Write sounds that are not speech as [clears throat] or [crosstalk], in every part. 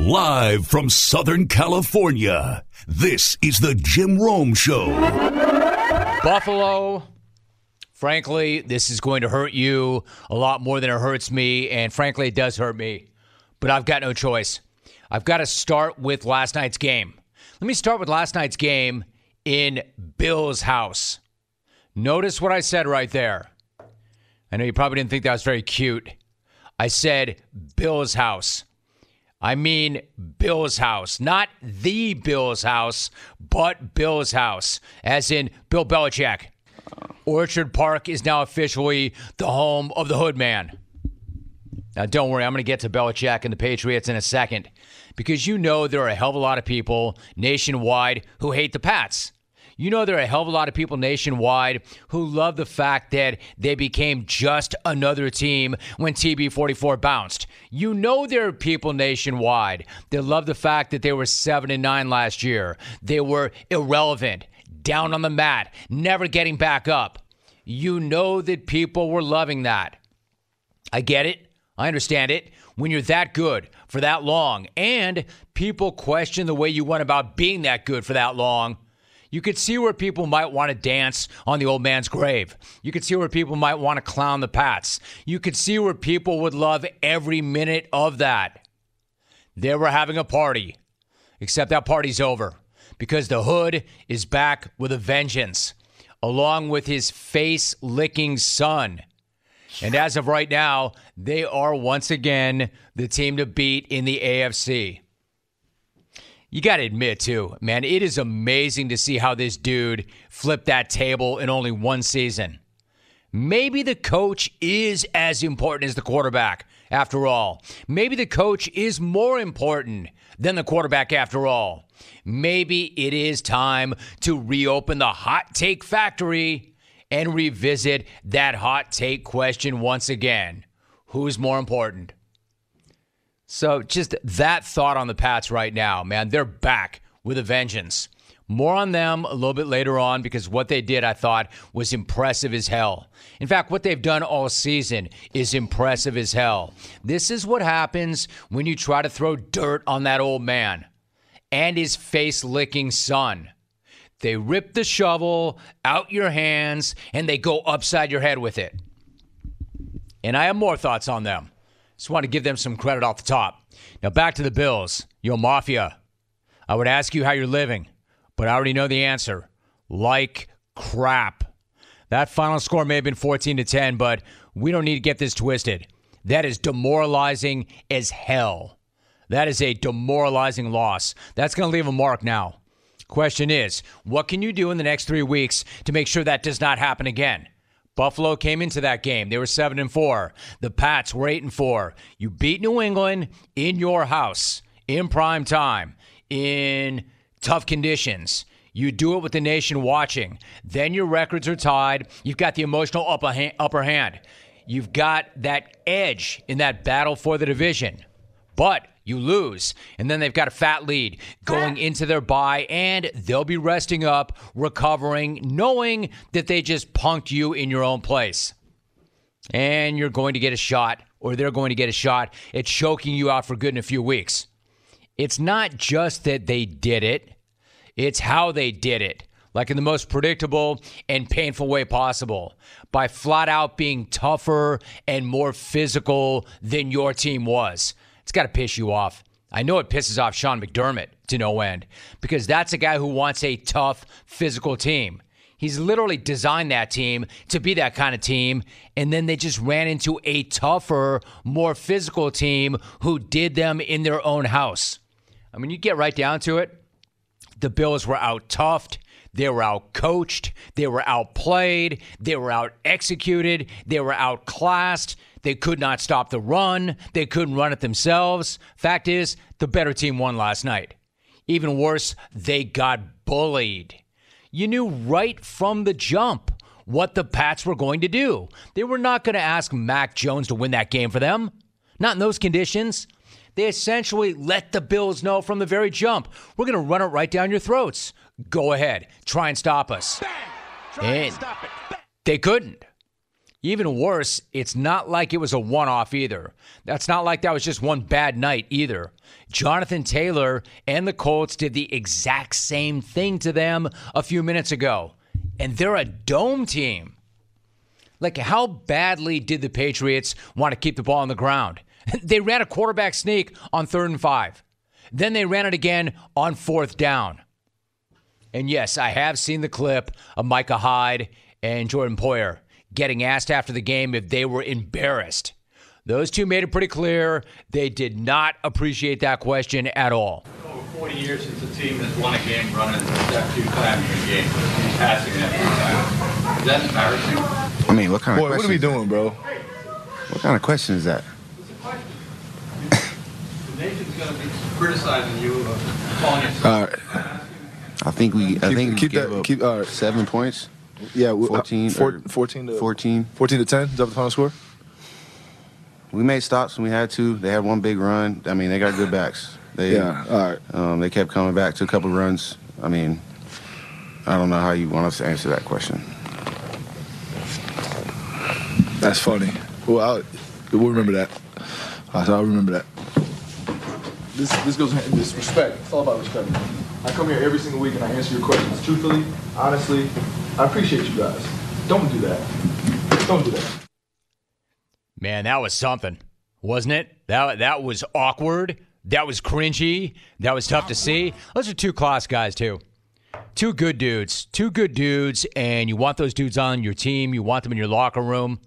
Live from Southern California, this is the Jim Rome Show. Buffalo, frankly, this is going to hurt you a lot more than it hurts me. And frankly, it does hurt me. But I've got no choice. I've got to start with last night's game. Let me start with last night's game in Bill's house. Notice what I said right there. I know you probably didn't think that was very cute. I said Bill's house. I mean Bill's house, not the Bill's house, but Bill's house, as in Bill Belichick. Orchard Park is now officially the home of the Hood Man. Now, don't worry, I'm going to get to Belichick and the Patriots in a second because you know there are a hell of a lot of people nationwide who hate the Pats. You know, there are a hell of a lot of people nationwide who love the fact that they became just another team when TB44 bounced. You know, there are people nationwide that love the fact that they were 7 and 9 last year. They were irrelevant, down on the mat, never getting back up. You know that people were loving that. I get it. I understand it. When you're that good for that long and people question the way you went about being that good for that long, you could see where people might want to dance on the old man's grave. You could see where people might want to clown the Pats. You could see where people would love every minute of that. They were having a party, except that party's over because the hood is back with a vengeance, along with his face licking son. And as of right now, they are once again the team to beat in the AFC. You got to admit, too, man, it is amazing to see how this dude flipped that table in only one season. Maybe the coach is as important as the quarterback, after all. Maybe the coach is more important than the quarterback, after all. Maybe it is time to reopen the hot take factory and revisit that hot take question once again. Who's more important? So just that thought on the Pats right now, man, they're back with a vengeance. More on them a little bit later on because what they did, I thought, was impressive as hell. In fact, what they've done all season is impressive as hell. This is what happens when you try to throw dirt on that old man and his face licking son. They rip the shovel out your hands and they go upside your head with it. And I have more thoughts on them. Just want to give them some credit off the top. Now back to the Bills. Yo, Mafia. I would ask you how you're living, but I already know the answer. Like crap. That final score may have been 14 to 10, but we don't need to get this twisted. That is demoralizing as hell. That is a demoralizing loss. That's going to leave a mark now. Question is, what can you do in the next three weeks to make sure that does not happen again? Buffalo came into that game. They were 7 and 4. The Pats were 8 and 4. You beat New England in your house in prime time in tough conditions. You do it with the nation watching. Then your records are tied. You've got the emotional upper hand, upper hand. You've got that edge in that battle for the division. But you lose. And then they've got a fat lead going into their bye, and they'll be resting up, recovering, knowing that they just punked you in your own place. And you're going to get a shot, or they're going to get a shot at choking you out for good in a few weeks. It's not just that they did it, it's how they did it. Like in the most predictable and painful way possible, by flat out being tougher and more physical than your team was. It's got to piss you off. I know it pisses off Sean McDermott to no end because that's a guy who wants a tough, physical team. He's literally designed that team to be that kind of team, and then they just ran into a tougher, more physical team who did them in their own house. I mean, you get right down to it. The Bills were out toughed. They were out coached. They were outplayed. They were out executed. They were outclassed. They could not stop the run. They couldn't run it themselves. Fact is, the better team won last night. Even worse, they got bullied. You knew right from the jump what the Pats were going to do. They were not going to ask Mac Jones to win that game for them. Not in those conditions. They essentially let the Bills know from the very jump we're going to run it right down your throats. Go ahead, try and stop us. and stop they couldn't. Even worse, it's not like it was a one off either. That's not like that was just one bad night either. Jonathan Taylor and the Colts did the exact same thing to them a few minutes ago. And they're a dome team. Like, how badly did the Patriots want to keep the ball on the ground? [laughs] They ran a quarterback sneak on third and five. Then they ran it again on fourth down. And yes, I have seen the clip of Micah Hyde and Jordan Poyer getting asked after the game if they were embarrassed. Those two made it pretty clear they did not appreciate that question at all. Over 40 years since the team has won a game running that few times in a game, he's passing that few times. Is that embarrassing? I mean, what kind of Boy, what are we doing, bro? What kind of question is that? The nation's going to be criticizing you of calling yourself. All right. I think we. I Keep- think we keep gave that- up keep- all right. seven points. Yeah, we- 14 four- 14 to 14. 14 to 10. Is that the final score? We made stops when we had to. They had one big run. I mean, they got good backs. They, Yeah. All right. Um, they kept coming back to a couple runs. I mean, I don't know how you want us to answer that question. That's funny. Well, I'll, we'll remember that. I'll, I'll remember that. This this goes in this respect. It's all about respect. I come here every single week and I answer your questions truthfully, honestly. I appreciate you guys. Don't do that. Don't do that. Man, that was something, wasn't it? That that was awkward. That was cringy. That was tough to see. Those are two class guys too. Two good dudes. Two good dudes, and you want those dudes on your team. You want them in your locker room.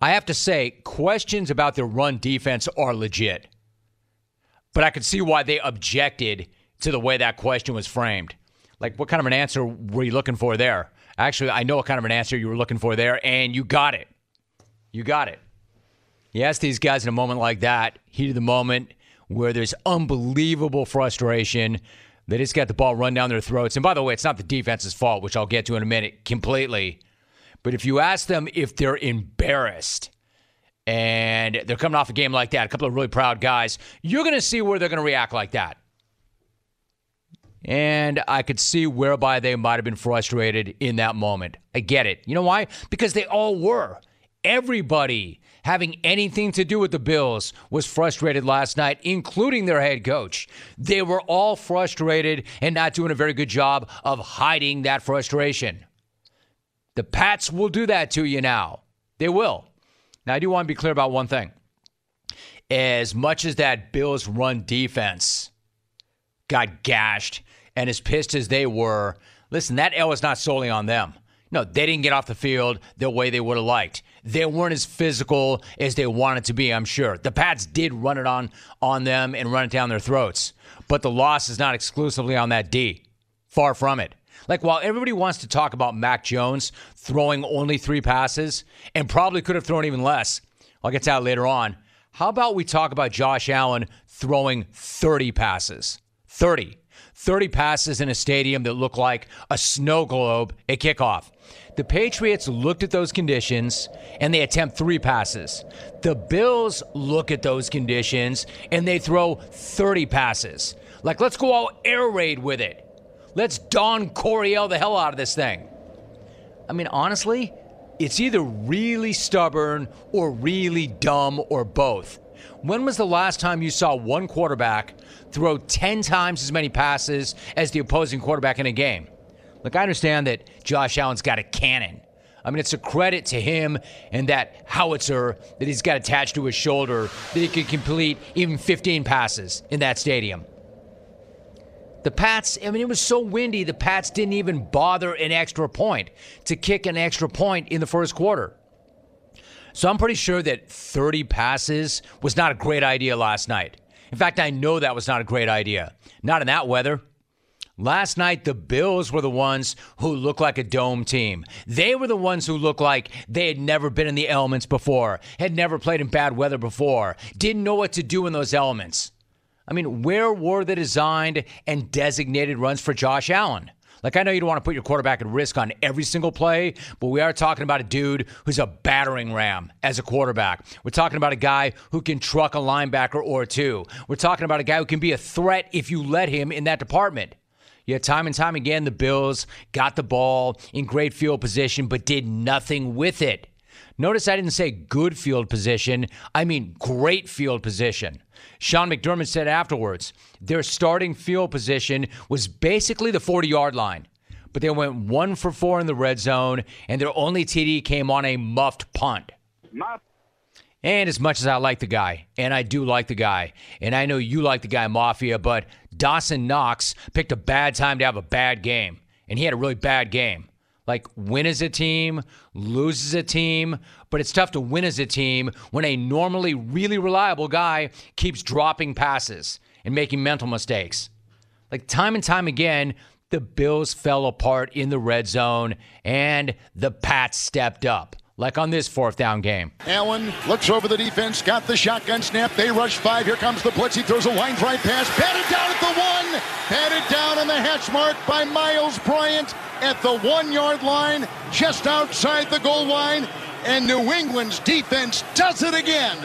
I have to say, questions about their run defense are legit. But I could see why they objected to the way that question was framed. Like, what kind of an answer were you looking for there? Actually, I know what kind of an answer you were looking for there, and you got it. You got it. You ask these guys in a moment like that, heat of the moment, where there's unbelievable frustration. They just got the ball run down their throats. And by the way, it's not the defense's fault, which I'll get to in a minute completely. But if you ask them if they're embarrassed and they're coming off a game like that, a couple of really proud guys, you're going to see where they're going to react like that. And I could see whereby they might have been frustrated in that moment. I get it. You know why? Because they all were. Everybody having anything to do with the Bills was frustrated last night, including their head coach. They were all frustrated and not doing a very good job of hiding that frustration. The Pats will do that to you now. They will. Now, I do want to be clear about one thing. As much as that Bills run defense got gashed and as pissed as they were, listen, that L is not solely on them. No, they didn't get off the field the way they would have liked. They weren't as physical as they wanted to be, I'm sure. The Pats did run it on on them and run it down their throats. But the loss is not exclusively on that D. Far from it. Like while everybody wants to talk about Mac Jones throwing only 3 passes and probably could have thrown even less. I'll get to that later on. How about we talk about Josh Allen throwing 30 passes? 30. 30 passes in a stadium that looked like a snow globe at kickoff. The Patriots looked at those conditions and they attempt three passes. The Bills look at those conditions and they throw 30 passes. Like, let's go all air raid with it. Let's Don Coryell the hell out of this thing. I mean, honestly, it's either really stubborn or really dumb or both. When was the last time you saw one quarterback throw 10 times as many passes as the opposing quarterback in a game? Look, I understand that Josh Allen's got a cannon. I mean, it's a credit to him and that howitzer that he's got attached to his shoulder that he could complete even 15 passes in that stadium. The Pats, I mean, it was so windy, the Pats didn't even bother an extra point to kick an extra point in the first quarter. So I'm pretty sure that 30 passes was not a great idea last night. In fact, I know that was not a great idea. Not in that weather. Last night, the Bills were the ones who looked like a dome team. They were the ones who looked like they had never been in the elements before, had never played in bad weather before, didn't know what to do in those elements. I mean, where were the designed and designated runs for Josh Allen? Like, I know you don't want to put your quarterback at risk on every single play, but we are talking about a dude who's a battering ram as a quarterback. We're talking about a guy who can truck a linebacker or two. We're talking about a guy who can be a threat if you let him in that department. Yet, time and time again, the Bills got the ball in great field position, but did nothing with it. Notice I didn't say good field position, I mean great field position. Sean McDermott said afterwards their starting field position was basically the 40 yard line, but they went one for four in the red zone, and their only TD came on a muffed punt. My And as much as I like the guy, and I do like the guy, and I know you like the guy, Mafia, but Dawson Knox picked a bad time to have a bad game, and he had a really bad game. Like, win as a team, lose as a team, but it's tough to win as a team when a normally really reliable guy keeps dropping passes and making mental mistakes. Like, time and time again, the Bills fell apart in the red zone, and the Pats stepped up, like on this fourth down game. Allen looks over the defense, got the shotgun snap. They rush five. Here comes the blitz. He throws a line drive pass. Batted down at the one. Batted down on the hash mark by Myles Bryant at the one yard line, just outside the goal line. And New England's defense does it again.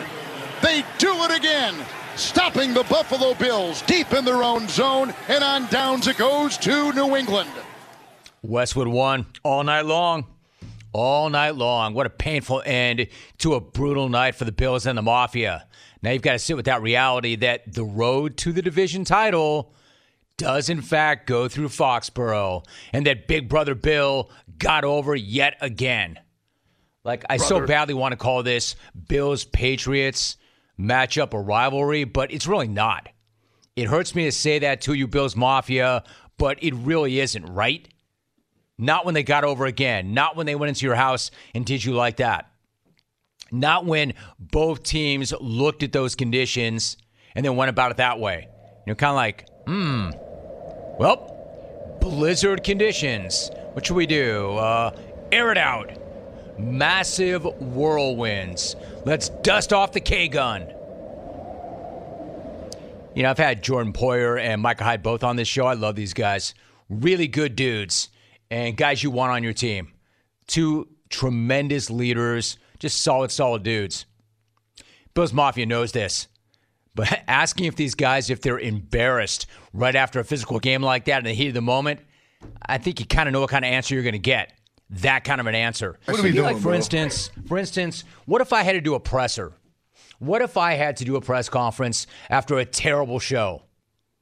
They do it again. Stopping the Buffalo Bills deep in their own zone. And on downs it goes to New England. Westwood won all night long. All night long. What a painful end to a brutal night for the Bills and the Mafia. Now you've got to sit with that reality that the road to the division title does, in fact, go through Foxborough, and that Big Brother Bill got over yet again. Like, I so badly want to call this Bills Patriots matchup a rivalry, but it's really not. It hurts me to say that to you, Bills Mafia, but it really isn't, right? Not when they got over again. Not when they went into your house and did you like that. Not when both teams looked at those conditions and then went about it that way. You're kind of like, hmm, well, blizzard conditions. What should we do? Uh, air it out. Massive whirlwinds. Let's dust off the K gun. You know, I've had Jordan Poyer and Micah Hyde both on this show. I love these guys. Really good dudes and guys you want on your team. Two tremendous leaders, just solid, solid dudes. Bills Mafia knows this. But [laughs] asking if these guys, if they're embarrassed right after a physical game like that in the heat of the moment, I think you kind of know what kind of answer you're going to get. That kind of an answer. What are we doing, like, for bro? instance, for instance, what if I had to do a presser? What if I had to do a press conference after a terrible show?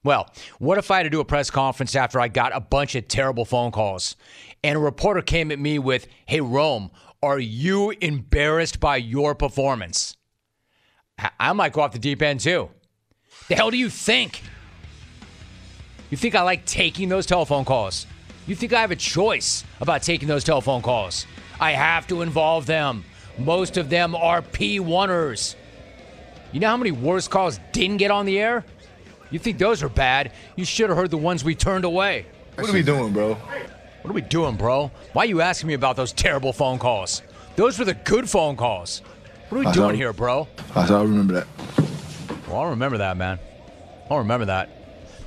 Well, what if I had to do a press conference after I got a bunch of terrible phone calls and a reporter came at me with, Hey, Rome, are you embarrassed by your performance? I- might go off the deep end too. The hell do you think? You think I like taking those telephone calls? You think I have a choice about taking those telephone calls? I have to involve them. Most of them are P1ers. You know how many worse calls didn't get on the air? You think those are bad? You should have heard the ones we turned away. What are we doing, bro? What are we doing, bro? Why are you asking me about those terrible phone calls? Those were the good phone calls. What are we I doing here, bro? I I remember that. Well, I'll remember that, man. I'll remember that.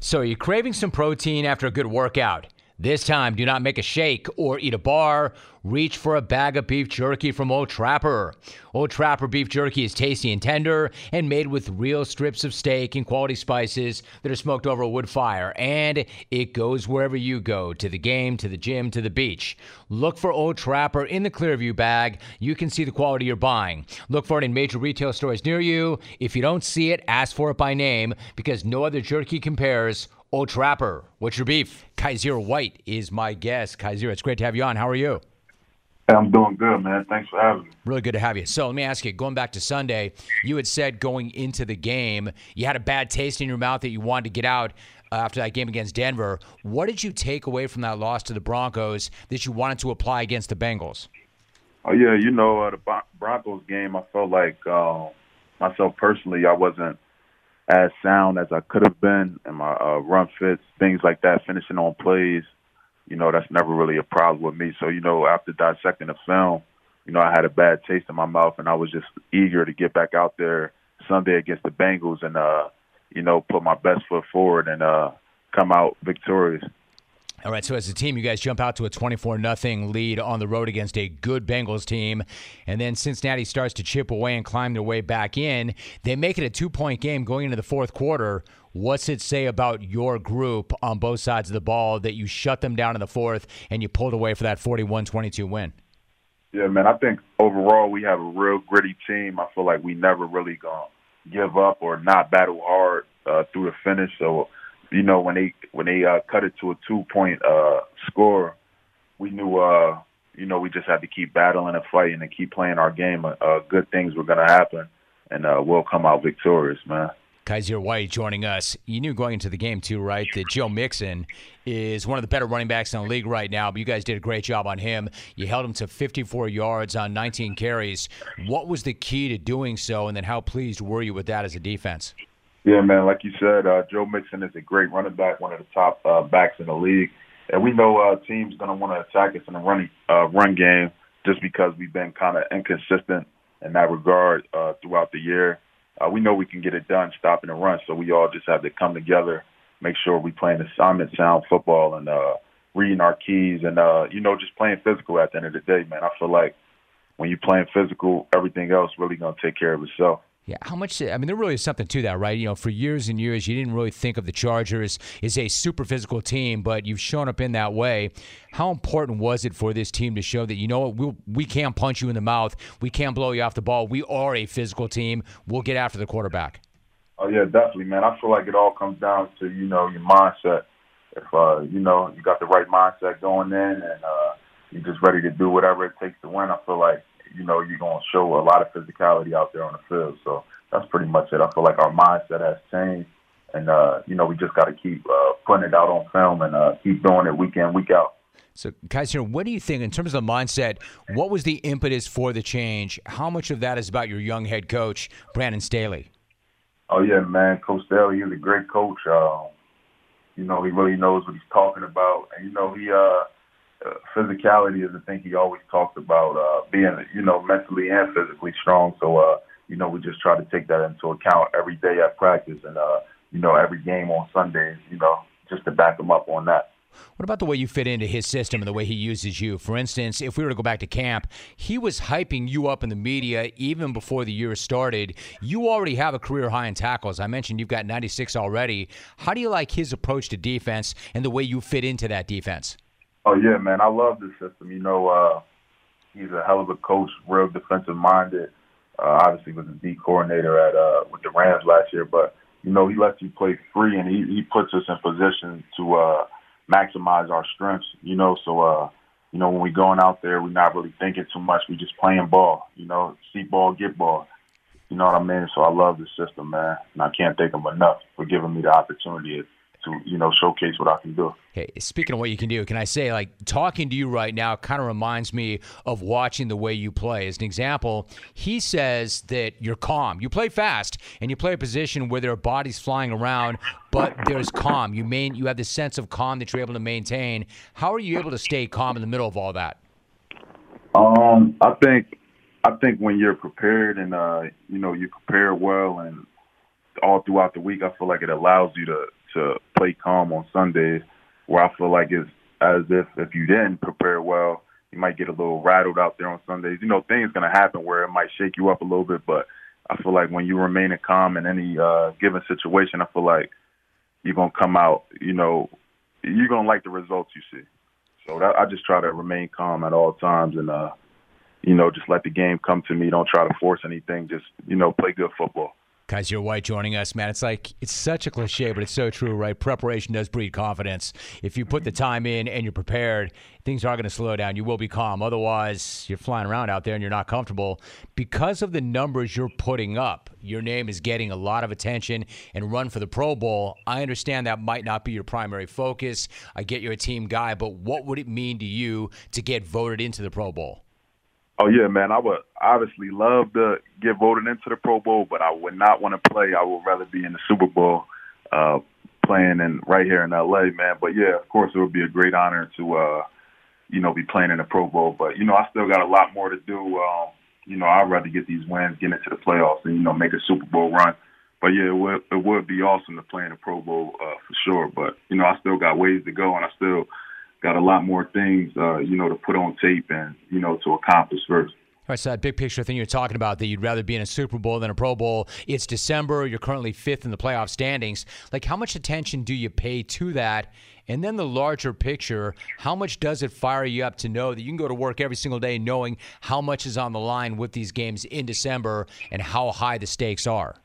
So, you're craving some protein after a good workout. This time, do not make a shake or eat a bar. Reach for a bag of beef jerky from Old Trapper. Old Trapper beef jerky is tasty and tender and made with real strips of steak and quality spices that are smoked over a wood fire. And it goes wherever you go to the game, to the gym, to the beach. Look for Old Trapper in the Clearview bag. You can see the quality you're buying. Look for it in major retail stores near you. If you don't see it, ask for it by name because no other jerky compares. Old Trapper, what's your beef? Kyzir White is my guest. Kyzir, it's great to have you on. How are you? I'm doing good, man. Thanks for having me. Really good to have you. So let me ask you, going back to Sunday, you had said going into the game, you had a bad taste in your mouth that you wanted to get out after that game against Denver. What did you take away from that loss to the Broncos that you wanted to apply against the Bengals? Oh yeah, you know uh, the Bron- Broncos game. I felt like uh, myself personally, I wasn't as sound as I could have been in my uh, run fits, things like that, finishing on plays. You know, that's never really a problem with me. So you know, after dissecting the film, you know, I had a bad taste in my mouth, and I was just eager to get back out there Sunday against the Bengals and uh, you know, put my best foot forward and uh, come out victorious. All right, so as a team, you guys jump out to a 24 nothing lead on the road against a good Bengals team. And then Cincinnati starts to chip away and climb their way back in. They make it a two point game going into the fourth quarter. What's it say about your group on both sides of the ball that you shut them down in the fourth and you pulled away for that 41 22 win? Yeah, man. I think overall we have a real gritty team. I feel like we never really gonna give up or not battle hard uh, through the finish. So, you know, when they when they uh, cut it to a two point uh, score, we knew uh, you know we just had to keep battling and fighting and keep playing our game. Uh, good things were gonna happen, and uh, we'll come out victorious, man. Kyzir White joining us. You knew going into the game too, right? That Joe Mixon is one of the better running backs in the league right now. But you guys did a great job on him. You held him to 54 yards on 19 carries. What was the key to doing so? And then how pleased were you with that as a defense? Yeah, man. Like you said, uh, Joe Mixon is a great running back, one of the top uh, backs in the league, and we know uh, teams going to want to attack us in the running uh, run game just because we've been kind of inconsistent in that regard uh, throughout the year uh, we know we can get it done stopping the run. So we all just have to come together, make sure we play playing assignment sound football and uh, reading our keys and uh, you know just playing physical at the end of the day, man. I feel like when you're playing physical, everything else really gonna take care of itself. Yeah, how much? I mean, there really is something to that, right? You know, for years and years, you didn't really think of the Chargers as a super physical team, but you've shown up in that way. How important was it for this team to show that you know what we we can't punch you in the mouth, we can't blow you off the ball, we are a physical team. We'll get after the quarterback. Oh yeah, definitely, man. I feel like it all comes down to you know your mindset. If uh, you know you got the right mindset going in, and uh, you're just ready to do whatever it takes to win, I feel like you know, you're going to show a lot of physicality out there on the field. So that's pretty much it. I feel like our mindset has changed. And, uh, you know, we just got to keep uh, putting it out on film and uh, keep doing it week in, week out. So, Kyzir, what do you think in terms of the mindset? What was the impetus for the change? How much of that is about your young head coach, Brandon Staley? Oh, yeah, man. Coach Staley, he's a great coach. Uh, you know, he really knows what he's talking about. And, you know, he, uh, physicality is a thing he always talks about, uh, being, you know, mentally and physically strong. So, uh, you know, we just try to take that into account every day at practice and, uh, you know, every game on Sundays, you know, just to back him up on that. What about the way you fit into his system and the way he uses you? For instance, if we were to go back to camp, he was hyping you up in the media even before the year started. You already have a career high in tackles. I mentioned you've got 96 already. How do you like his approach to defense and the way you fit into that defense? Oh yeah, man, I love this system. You know, uh, he's a hell of a coach, real defensive minded. Uh, obviously, was a D coordinator at uh, with the Rams last year, but you know he lets you play free and he, he puts us in position to uh, maximize our strengths. You know, so uh, you know when we going out there, we're not really thinking too much. We just playing ball. You know, see ball, get ball. You know what I mean? So I love the system, man, and I can't thank him enough for giving me the opportunity to you know showcase what I can do. Hey, speaking of what you can do, can I say like talking to you right now kind of reminds me of watching the way you play. As an example, he says that you're calm. You play fast and you play a position where there are bodies flying around, but there's calm. You main you have this sense of calm that you're able to maintain. How are you able to stay calm in the middle of all that? Um, I think I think when you're prepared and uh, you know you prepare well and all throughout the week, I feel like it allows you to to play calm on Sundays, where I feel like it's as if if you didn't prepare well, you might get a little rattled out there on Sundays. You know, things gonna happen where it might shake you up a little bit, but I feel like when you remain calm in any uh, given situation, I feel like you're gonna come out. You know, you're gonna like the results you see. So that, I just try to remain calm at all times and uh, you know, just let the game come to me. Don't try to force anything. Just you know, play good football. Kyzir White joining us, man. It's like it's such a cliche, but it's so true, right? Preparation does breed confidence. If you put the mm-hmm. time in and you're prepared, things are going to slow down. You will be calm. Otherwise, you're flying around out there and you're not comfortable because of the numbers you're putting up. Your name is getting a lot of attention and run for the Pro Bowl. I understand that might not be your primary focus. I get you're a team guy, but what would it mean to you to get voted into the Pro Bowl? Oh yeah, man. I would obviously love to get voted into the Pro Bowl, but I would not want to play. I would rather be in the Super Bowl, uh, playing in right here in LA, man. But yeah, of course, it would be a great honor to, uh, you know, be playing in the Pro Bowl. But you know, I still got a lot more to do. Um, you know, I'd rather get these wins, get into the playoffs, and you know, make a Super Bowl run. But yeah, it would it would be awesome to play in the Pro Bowl uh, for sure. But you know, I still got ways to go, and I still got a lot more things, uh, you know, to put on tape and, you know, to accomplish first. All right, so that big picture thing you're talking about that you'd rather be in a Super Bowl than a Pro Bowl. It's December. You're currently fifth in the playoff standings. Like, how much attention do you pay to that? And then the larger picture, how much does it fire you up to know that you can go to work every single day knowing how much is on the line with these games in December and how high the stakes are?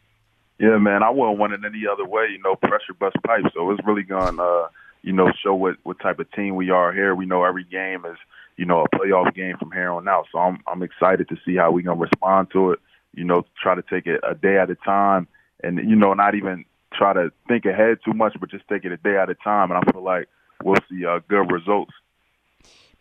Yeah, man, I wouldn't want it any other way. You know, pressure bust pipe. So it's really gone. uh, you know, show what, what type of team we are here. We know every game is – you know, a playoff game from here on out. So I'm I'm excited to see how we gonna respond to it. You know, try to take it a day at a time, and you know, not even try to think ahead too much, but just take it a day at a time. And I feel like we'll see uh, good results.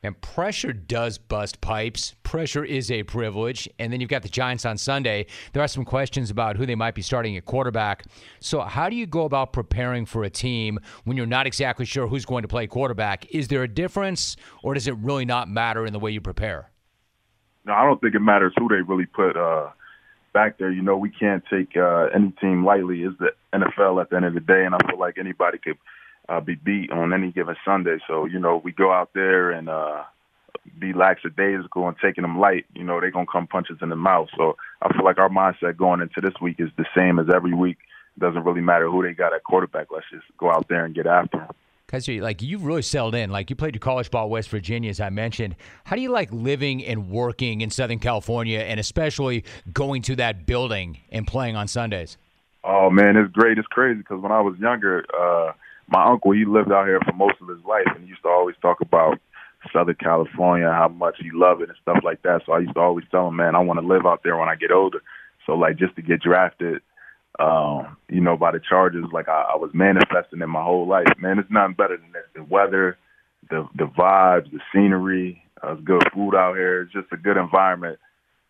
And pressure does bust pipes. Pressure is a privilege. And then you've got the Giants on Sunday. There are some questions about who they might be starting at quarterback. So, how do you go about preparing for a team when you're not exactly sure who's going to play quarterback? Is there a difference, or does it really not matter in the way you prepare? No, I don't think it matters who they really put uh, back there. You know, we can't take uh, any team lightly. It's the NFL at the end of the day, and I feel like anybody could – uh, be beat on any given Sunday. So you know, we go out there and uh, be lackadaisical and taking them light. You know, they're gonna come punch us in the mouth. So I feel like our mindset going into this week is the same as every week. It doesn't really matter who they got at quarterback. Let's just go out there and get after them. Because you like you've really settled in. Like you played your college ball West Virginia, as I mentioned. How do you like living and working in Southern California, and especially going to that building and playing on Sundays? Oh man, it's great. It's crazy because when I was younger, uh, my uncle he lived out here for most of his life and he used to always talk about Southern California, how much he loved it and stuff like that. So I used to always tell him, man, I want to live out there when I get older. So like just to get drafted, um, you know, by the Chargers, like I, I was manifesting it my whole life. Man, it's nothing better than this. The weather, the the vibes, the scenery, uh, good food out here. It's just a good environment,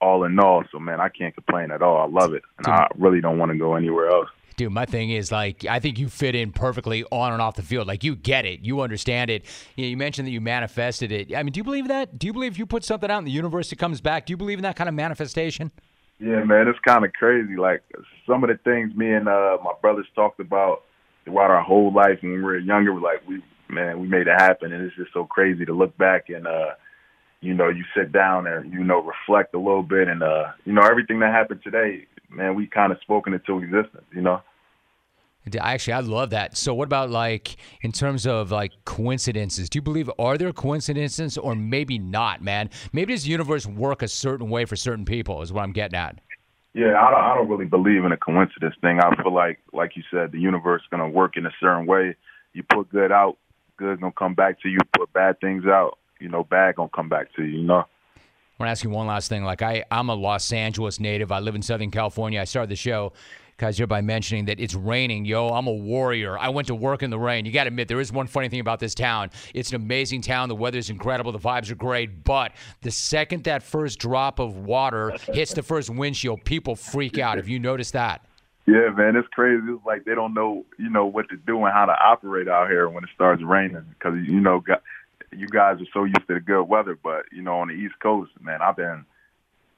all in all. So man, I can't complain at all. I love it, and I really don't want to go anywhere else dude, my thing is like I think you fit in perfectly on and off the field. Like you get it, you understand it. You, know, you mentioned that you manifested it. I mean, do you believe that? Do you believe if you put something out in the universe, it comes back? Do you believe in that kind of manifestation? Yeah, man, it's kind of crazy. Like some of the things me and uh, my brothers talked about throughout our whole life when we were younger, we're like we man, we made it happen, and it's just so crazy to look back and. uh you know, you sit down and you know reflect a little bit, and uh, you know everything that happened today, man, we kind of spoken into existence, you know. Actually, I love that. So, what about like in terms of like coincidences? Do you believe are there coincidences or maybe not, man? Maybe does the universe work a certain way for certain people? Is what I'm getting at. Yeah, I don't, I don't really believe in a coincidence thing. I feel like, like you said, the universe is gonna work in a certain way. You put good out, good gonna come back to you. Put bad things out, you know, bad gonna come back to you. You know. Want to ask you one last thing. Like I, I'm a Los Angeles native. I live in Southern California. I started the show guys by mentioning that it's raining. Yo, I'm a warrior. I went to work in the rain. You got to admit, there is one funny thing about this town. It's an amazing town. The weather's incredible. The vibes are great. But the second that first drop of water hits the first windshield, people freak out. Have you noticed that? Yeah, man, it's crazy. It's like they don't know, you know, what to do and how to operate out here when it starts raining because you know, you guys are so used to the good weather. But you know, on the East Coast, man, I've been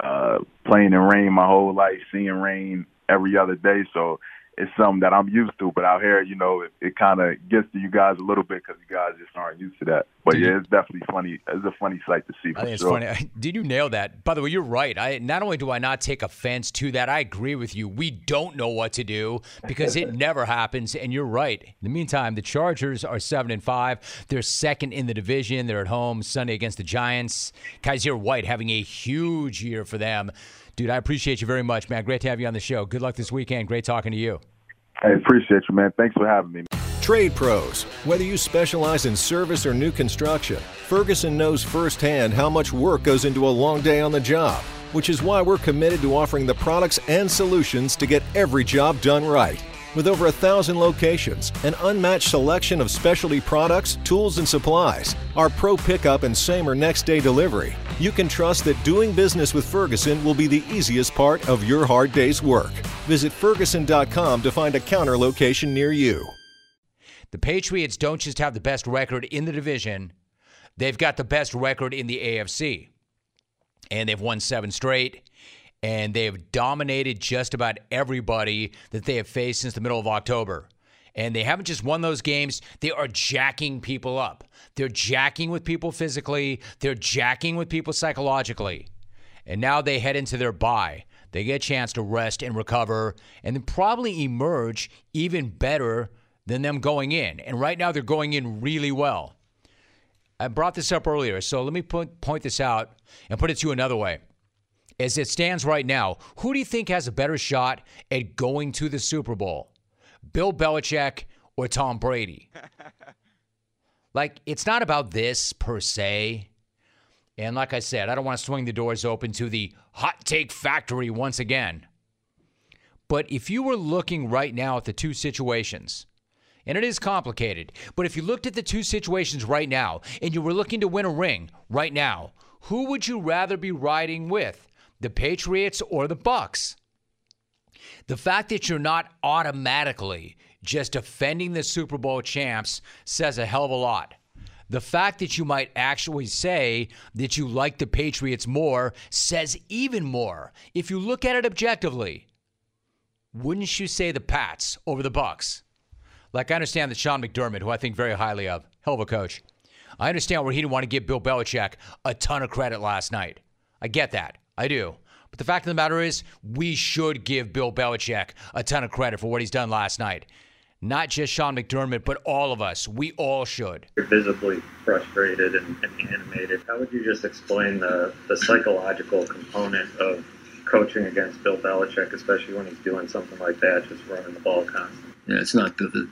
uh, playing in rain my whole life, seeing rain every other day. So it's something that I'm used to. But out here, you know, it, it kind of gets to you guys a little bit because you guys just aren't used to that. But Did yeah, you, it's definitely funny. It's a funny sight to see. I think it's sure. funny. Did you nail that? By the way, you're right. I not only do I not take offense to that, I agree with you. We don't know what to do because it [laughs] never happens, and you're right. In the meantime, the Chargers are seven and five. They're second in the division. They're at home Sunday against the Giants. Kyzir White having a huge year for them. Dude, I appreciate you very much, man. Great to have you on the show. Good luck this weekend. Great talking to you. I appreciate you, man. Thanks for having me. Trade pros. Whether you specialize in service or new construction, Ferguson knows firsthand how much work goes into a long day on the job, which is why we're committed to offering the products and solutions to get every job done right. With over a thousand locations, an unmatched selection of specialty products, tools, and supplies, our pro pickup and same or next day delivery, you can trust that doing business with Ferguson will be the easiest part of your hard day's work. Visit Ferguson.com to find a counter location near you. The Patriots don't just have the best record in the division, they've got the best record in the AFC. And they've won seven straight and they have dominated just about everybody that they have faced since the middle of October. And they haven't just won those games, they are jacking people up. They're jacking with people physically, they're jacking with people psychologically. And now they head into their bye. They get a chance to rest and recover and then probably emerge even better than them going in. And right now they're going in really well. I brought this up earlier, so let me point, point this out and put it to you another way. As it stands right now, who do you think has a better shot at going to the Super Bowl? Bill Belichick or Tom Brady? [laughs] like, it's not about this per se. And like I said, I don't want to swing the doors open to the hot take factory once again. But if you were looking right now at the two situations, and it is complicated, but if you looked at the two situations right now and you were looking to win a ring right now, who would you rather be riding with? The Patriots or the Bucs? The fact that you're not automatically just defending the Super Bowl champs says a hell of a lot. The fact that you might actually say that you like the Patriots more says even more. If you look at it objectively, wouldn't you say the Pats over the Bucs? Like I understand that Sean McDermott, who I think very highly of, hell of a coach. I understand where he didn't want to give Bill Belichick a ton of credit last night. I get that. I do. But the fact of the matter is, we should give Bill Belichick a ton of credit for what he's done last night not just Sean McDermott, but all of us. We all should. You're visibly frustrated and, and animated. How would you just explain the, the psychological component of coaching against Bill Belichick, especially when he's doing something like that, just running the ball constantly? Yeah, it's not the,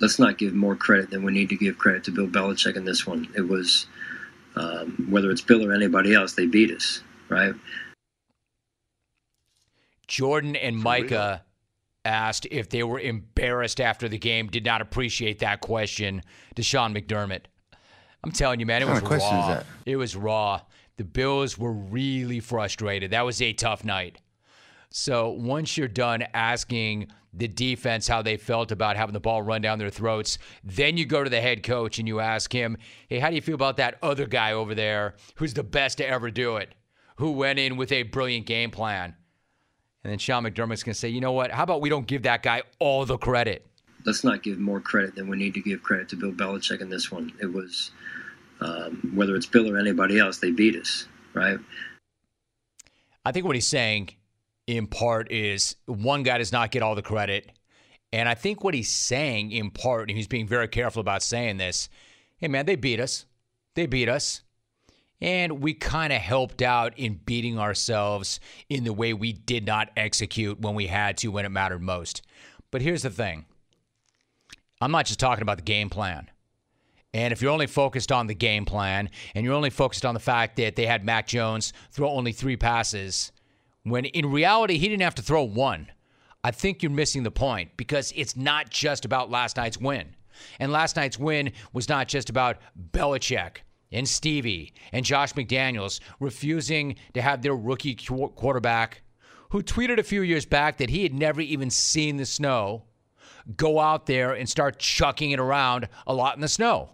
let's not give more credit than we need to give credit to Bill Belichick in this one. It was um, whether it's Bill or anybody else, they beat us, right? Jordan and Micah asked if they were embarrassed after the game, did not appreciate that question to Sean McDermott. I'm telling you, man, it was raw. It was raw. The Bills were really frustrated. That was a tough night. So once you're done asking the defense how they felt about having the ball run down their throats, then you go to the head coach and you ask him, hey, how do you feel about that other guy over there who's the best to ever do it, who went in with a brilliant game plan? And then Sean McDermott's going to say, you know what? How about we don't give that guy all the credit? Let's not give more credit than we need to give credit to Bill Belichick in this one. It was, um, whether it's Bill or anybody else, they beat us, right? I think what he's saying in part is one guy does not get all the credit. And I think what he's saying in part, and he's being very careful about saying this hey, man, they beat us. They beat us. And we kind of helped out in beating ourselves in the way we did not execute when we had to, when it mattered most. But here's the thing I'm not just talking about the game plan. And if you're only focused on the game plan and you're only focused on the fact that they had Mac Jones throw only three passes, when in reality he didn't have to throw one, I think you're missing the point because it's not just about last night's win. And last night's win was not just about Belichick and Stevie and Josh McDaniels refusing to have their rookie quarterback, who tweeted a few years back that he had never even seen the snow, go out there and start chucking it around a lot in the snow.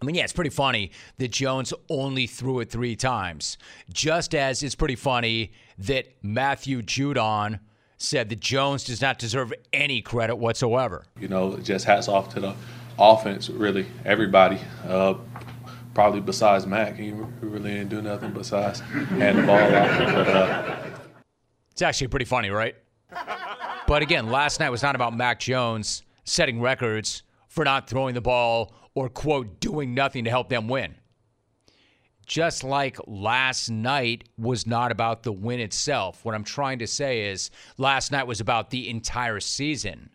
I mean, yeah, it's pretty funny that Jones only threw it three times. Just as it's pretty funny that Matthew Judon said that Jones does not deserve any credit whatsoever. You know, just hats off to the offense, really, everybody. Uh, probably besides Mac, he really didn't do nothing besides hand the ball off. But, uh, it's actually pretty funny, right? But again, last night was not about Mac Jones setting records for not throwing the ball or, quote, doing nothing to help them win. Just like last night was not about the win itself. What I'm trying to say is last night was about the entire season.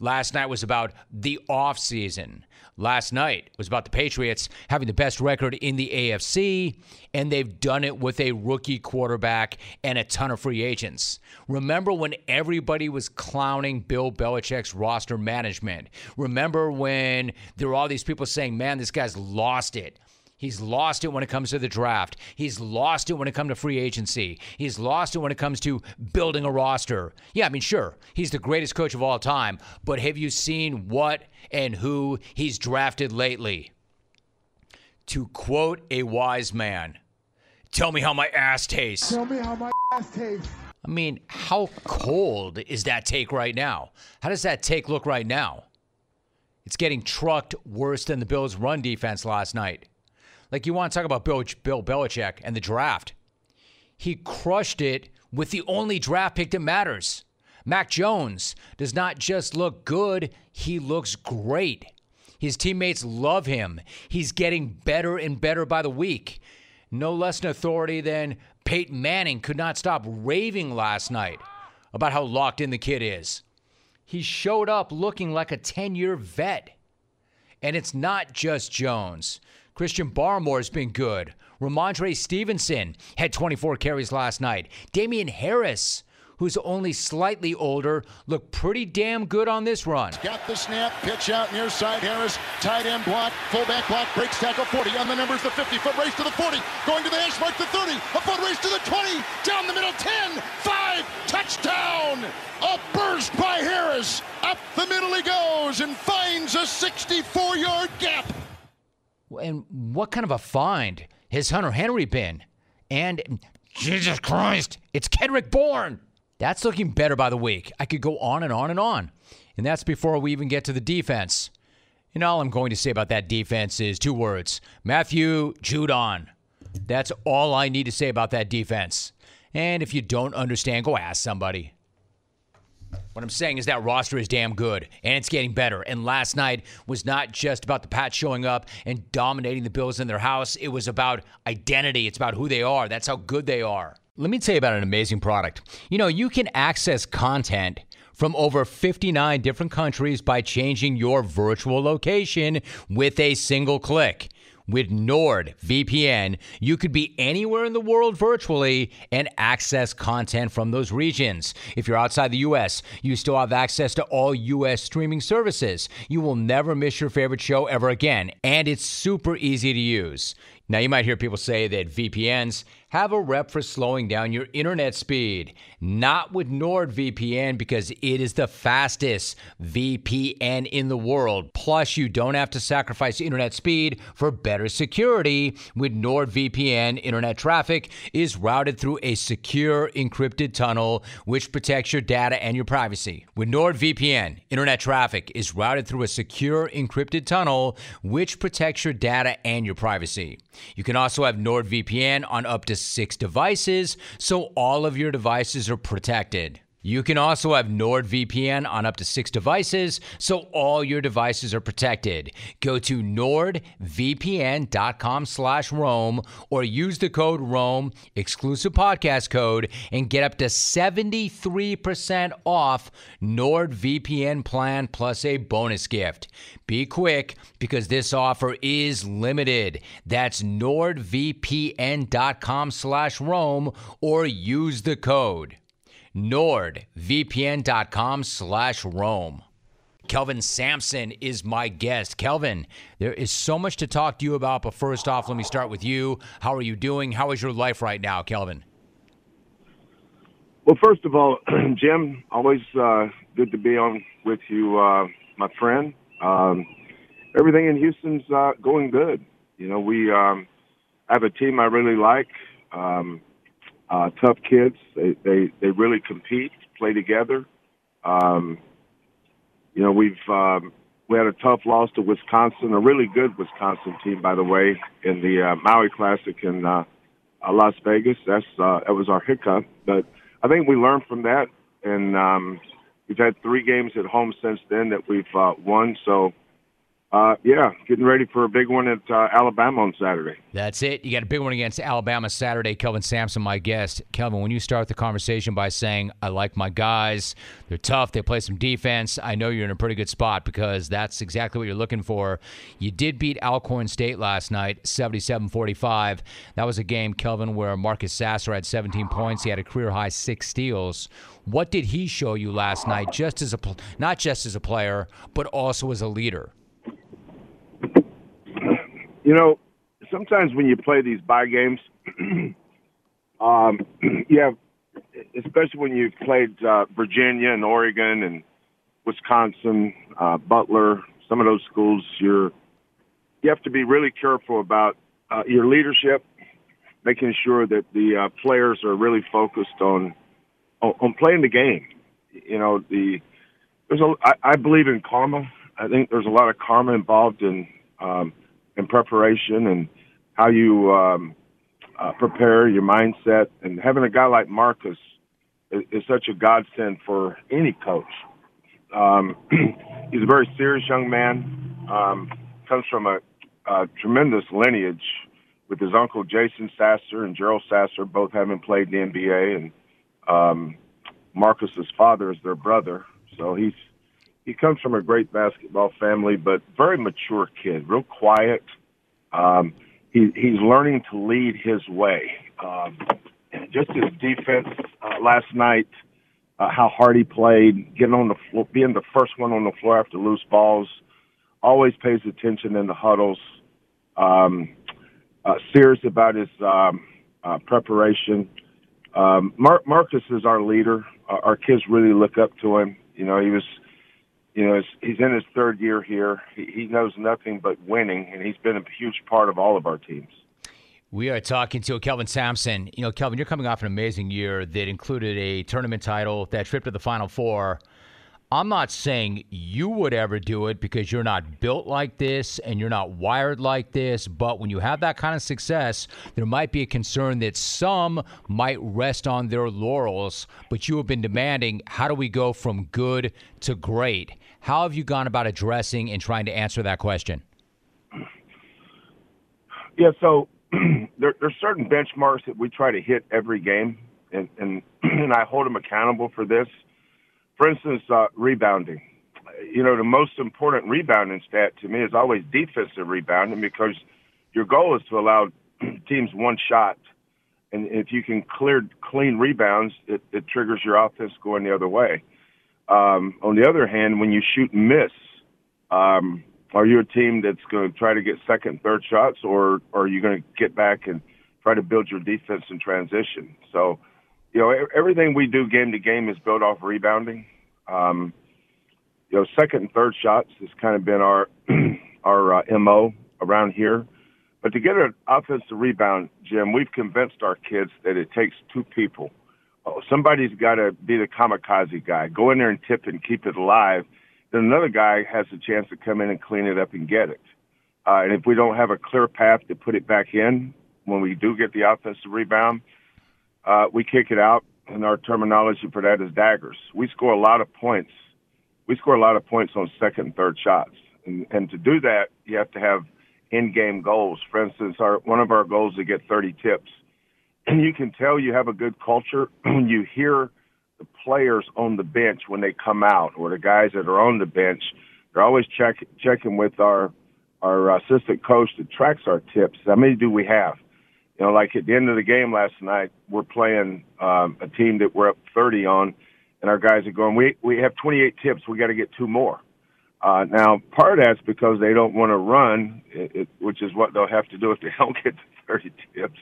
Last night was about the offseason last night was about the Patriots having the best record in the AFC, and they've done it with a rookie quarterback and a ton of free agents. Remember when everybody was clowning Bill Belichick's roster management? Remember when there were all these people saying, man, this guy's lost it? He's lost it when it comes to the draft. He's lost it when it comes to free agency. He's lost it when it comes to building a roster. Yeah, I mean, sure, he's the greatest coach of all time, but have you seen what and who he's drafted lately? To quote a wise man, tell me how my ass tastes. Tell me how my ass tastes. I mean, how cold is that take right now? How does that take look right now? It's getting trucked worse than the Bills' run defense last night. Like you want to talk about Bill, Bill Belichick and the draft. he crushed it with the only draft pick that matters. Mac Jones does not just look good, he looks great. His teammates love him. He's getting better and better by the week. No less an authority than Peyton Manning could not stop raving last night about how locked in the kid is. He showed up looking like a 10 year vet. And it's not just Jones. Christian Barmore's been good. Rhamondre Stevenson had 24 carries last night. Damien Harris who's only slightly older, looked pretty damn good on this run. Got the snap, pitch out near side. Harris, tight end block, fullback block, breaks tackle 40. On the numbers, the 50 foot race to the 40, going to the hash mark, the 30, a foot race to the 20, down the middle, 10, 5, touchdown! A burst by Harris. Up the middle he goes and finds a 64 yard gap. And what kind of a find has Hunter Henry been? And Jesus Christ, it's Kendrick Bourne. That's looking better by the week. I could go on and on and on. And that's before we even get to the defense. And all I'm going to say about that defense is two words Matthew Judon. That's all I need to say about that defense. And if you don't understand, go ask somebody. What I'm saying is that roster is damn good and it's getting better. And last night was not just about the Pats showing up and dominating the Bills in their house, it was about identity. It's about who they are. That's how good they are. Let me tell you about an amazing product. You know, you can access content from over 59 different countries by changing your virtual location with a single click. With NordVPN, you could be anywhere in the world virtually and access content from those regions. If you're outside the US, you still have access to all US streaming services. You will never miss your favorite show ever again, and it's super easy to use. Now, you might hear people say that VPNs have a rep for slowing down your internet speed. Not with NordVPN because it is the fastest VPN in the world. Plus, you don't have to sacrifice internet speed for better security. With NordVPN, internet traffic is routed through a secure encrypted tunnel which protects your data and your privacy. With NordVPN, internet traffic is routed through a secure encrypted tunnel which protects your data and your privacy. You can also have NordVPN on up to six devices, so all of your devices are protected. You can also have NordVPN on up to six devices, so all your devices are protected. Go to nordvpn.com slash Rome or use the code Rome, exclusive podcast code, and get up to 73% off NordVPN plan plus a bonus gift. Be quick because this offer is limited. That's nordvpn.com slash Rome or use the code nordvpn.com slash Rome. Kelvin Sampson is my guest. Kelvin, there is so much to talk to you about, but first off, let me start with you. How are you doing? How is your life right now, Kelvin? Well, first of all, [clears throat] Jim, always uh, good to be on with you, uh, my friend. Um, everything in Houston's uh, going good. You know, we um, have a team I really like. Um, uh, tough kids. They, they they really compete, play together. Um, you know, we've um, we had a tough loss to Wisconsin, a really good Wisconsin team, by the way, in the uh, Maui Classic in uh, uh, Las Vegas. That's uh, that was our hiccup, but I think we learned from that, and um, we've had three games at home since then that we've uh, won. So uh, yeah, getting ready for a big one at uh, Alabama on Saturday. That's it. You got a big one against Alabama Saturday. Kelvin Sampson, my guest. Kelvin, when you start the conversation by saying, I like my guys, they're tough, they play some defense, I know you're in a pretty good spot because that's exactly what you're looking for. You did beat Alcorn State last night, 77 45. That was a game, Kelvin, where Marcus Sasser had 17 points. He had a career high six steals. What did he show you last night, just as a not just as a player, but also as a leader? You know, sometimes when you play these buy games, [clears throat] um, [clears throat] you have, especially when you've played uh, Virginia and Oregon and Wisconsin, uh, Butler, some of those schools, you're you have to be really careful about uh, your leadership, making sure that the uh, players are really focused on, on on playing the game. You know, the there's a I, I believe in karma. I think there's a lot of karma involved in um, in preparation and how you um, uh, prepare, your mindset, and having a guy like Marcus is, is such a godsend for any coach. Um, [clears throat] he's a very serious young man. Um, comes from a, a tremendous lineage with his uncle Jason Sasser and Gerald Sasser, both having played in the NBA, and um, Marcus's father is their brother. So he's he comes from a great basketball family, but very mature kid, real quiet. Um, he, he's learning to lead his way. Um, just his defense uh, last night, uh, how hard he played, getting on the floor, being the first one on the floor after loose balls, always pays attention in the huddles. Um, uh, serious about his um, uh, preparation. Um, Mar- Marcus is our leader. Uh, our kids really look up to him. You know, he was, you know, he's in his third year here. He, knows nothing but winning, and he's been a huge part of all of our teams. We are talking to Kelvin Sampson. You know, Kelvin, you're coming off an amazing year that included a tournament title, that trip to the Final Four. I'm not saying you would ever do it because you're not built like this and you're not wired like this, but when you have that kind of success, there might be a concern that some might rest on their laurels, but you have been demanding how do we go from good to great? How have you gone about addressing and trying to answer that question? Yeah, so [clears throat] there, there's certain benchmarks that we try to hit every game, and, and, [clears throat] and I hold them accountable for this for instance, uh, rebounding. You know, the most important rebounding stat to me is always defensive rebounding because your goal is to allow [clears throat] teams one shot. And if you can clear clean rebounds, it, it triggers your offense going the other way. Um, on the other hand, when you shoot and miss, um, are you a team that's going to try to get second, third shots, or, or are you going to get back and try to build your defense in transition? So, you know, everything we do game to game is built off rebounding. Um, you know, second and third shots has kind of been our [clears throat] our uh, mo around here. But to get an offensive rebound, Jim, we've convinced our kids that it takes two people. Oh, somebody's got to be the kamikaze guy, go in there and tip and keep it alive. Then another guy has a chance to come in and clean it up and get it. Uh, and if we don't have a clear path to put it back in when we do get the offensive rebound, uh, we kick it out, and our terminology for that is daggers. We score a lot of points. We score a lot of points on second and third shots, and, and to do that, you have to have in-game goals. For instance, our one of our goals is to get 30 tips, you can tell you have a good culture [clears throat] when you hear the players on the bench when they come out, or the guys that are on the bench. They're always check, checking with our our assistant coach that tracks our tips. How many do we have? you know, like at the end of the game last night, we're playing um, a team that we're up 30 on, and our guys are going, we we have 28 tips, we got to get two more. Uh, now, part of that's because they don't want to run, it, it, which is what they'll have to do if they [laughs] don't get to 30 tips.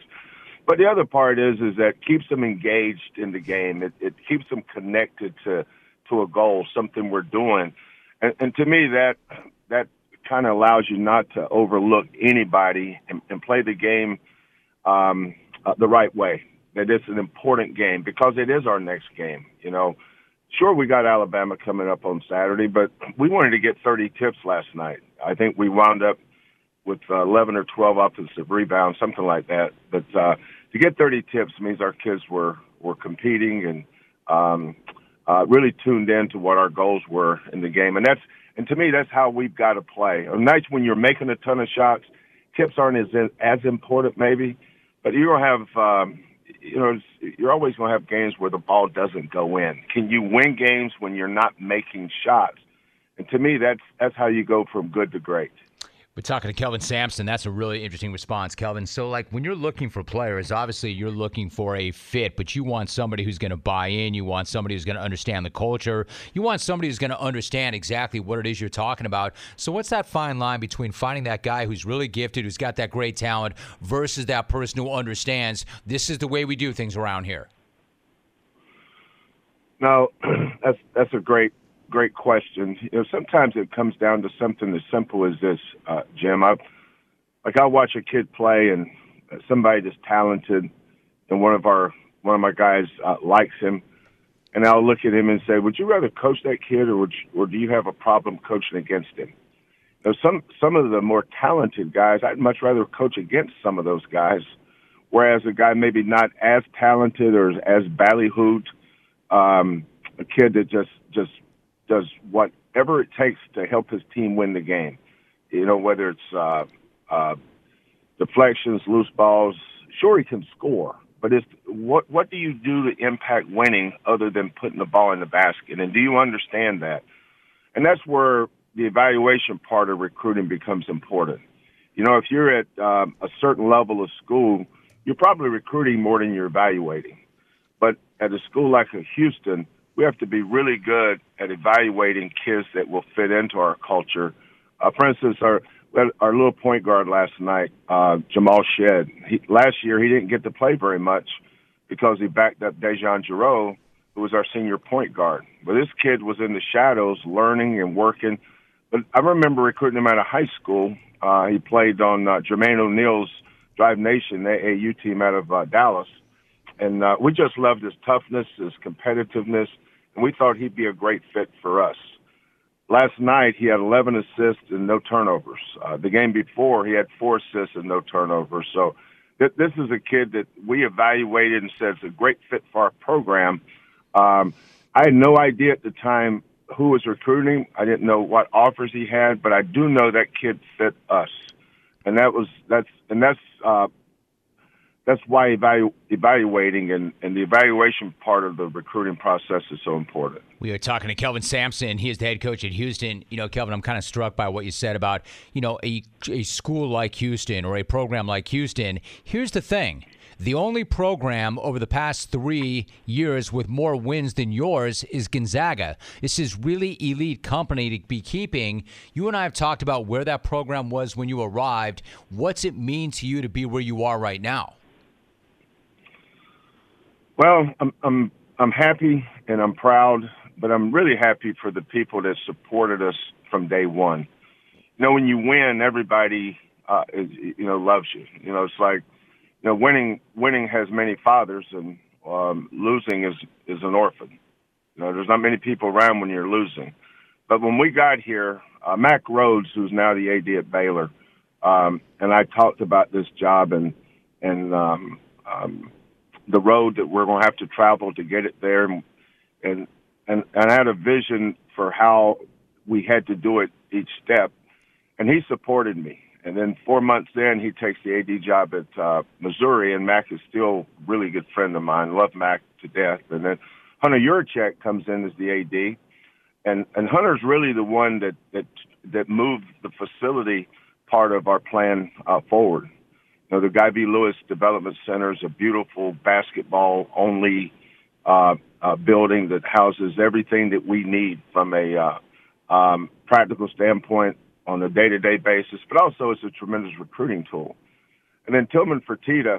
But the other part is is that keeps them engaged in the game. It, it keeps them connected to to a goal, something we're doing, and, and to me that that kind of allows you not to overlook anybody and, and play the game um, uh, the right way. That it's an important game because it is our next game. You know, sure we got Alabama coming up on Saturday, but we wanted to get 30 tips last night. I think we wound up with uh, 11 or 12 offensive rebounds, something like that. But uh, to get 30 tips means our kids were were competing and um, uh, really tuned in to what our goals were in the game, and that's and to me that's how we've got to play. On nights when you're making a ton of shots, tips aren't as as important maybe but you're gonna have, um, you know, you're always gonna have games where the ball doesn't go in. Can you win games when you're not making shots? And to me, that's that's how you go from good to great. We're talking to Kelvin Sampson. That's a really interesting response, Kelvin. So, like, when you're looking for players, obviously you're looking for a fit, but you want somebody who's going to buy in. You want somebody who's going to understand the culture. You want somebody who's going to understand exactly what it is you're talking about. So, what's that fine line between finding that guy who's really gifted, who's got that great talent, versus that person who understands this is the way we do things around here? No, [clears throat] that's that's a great great question. You know, sometimes it comes down to something as simple as this, uh, Jim. I like I watch a kid play and somebody that's talented, and one of our one of my guys uh, likes him, and I'll look at him and say, "Would you rather coach that kid, or would you, or do you have a problem coaching against him?" You know, some some of the more talented guys, I'd much rather coach against some of those guys, whereas a guy maybe not as talented or as ballyhooed, um, a kid that just just does whatever it takes to help his team win the game. You know, whether it's uh, uh, deflections, loose balls. Sure, he can score, but it's what what do you do to impact winning other than putting the ball in the basket? And do you understand that? And that's where the evaluation part of recruiting becomes important. You know, if you're at um, a certain level of school, you're probably recruiting more than you're evaluating. But at a school like Houston, we have to be really good at evaluating kids that will fit into our culture. Uh, for instance, our our little point guard last night, uh, Jamal Shead. He, last year, he didn't get to play very much because he backed up DeJon Jarreau, who was our senior point guard. But this kid was in the shadows, learning and working. But I remember recruiting him out of high school. Uh, he played on uh, Jermaine O'Neal's Drive Nation AAU team out of uh, Dallas, and uh, we just loved his toughness, his competitiveness, and we thought he'd be a great fit for us. Last night he had 11 assists and no turnovers. Uh, the game before he had four assists and no turnovers. So th- this is a kid that we evaluated and said it's a great fit for our program. Um, I had no idea at the time who was recruiting. I didn't know what offers he had, but I do know that kid fit us, and that was that's and that's uh, that's why evalu- evaluating and, and the evaluation part of the recruiting process is so important. We are talking to Kelvin Sampson. He is the head coach at Houston. You know, Kelvin, I'm kind of struck by what you said about, you know, a, a school like Houston or a program like Houston. Here's the thing. The only program over the past three years with more wins than yours is Gonzaga. This is really elite company to be keeping. You and I have talked about where that program was when you arrived. What's it mean to you to be where you are right now? Well, I'm I'm I'm happy and I'm proud, but I'm really happy for the people that supported us from day one. You know, when you win, everybody uh, is, you know loves you. You know, it's like you know, winning winning has many fathers, and um, losing is is an orphan. You know, there's not many people around when you're losing. But when we got here, uh, Mack Rhoades, who's now the AD at Baylor, um, and I talked about this job and and um, um, the road that we're going to have to travel to get it there, and and and, I had a vision for how we had to do it each step, and he supported me. And then four months in, he takes the AD job at uh, Missouri, and Mack is still a really good friend of mine. Love Mack to death. And then Hunter Yurachek comes in as the AD, and and Hunter's really the one that that that moved the facility part of our plan uh, forward. You know, the Guy V. Lewis Development Center is a beautiful basketball only uh, uh, building that houses everything that we need from a uh, um, practical standpoint on a day to day basis, but also it's a tremendous recruiting tool. And then Tillman Fertitta,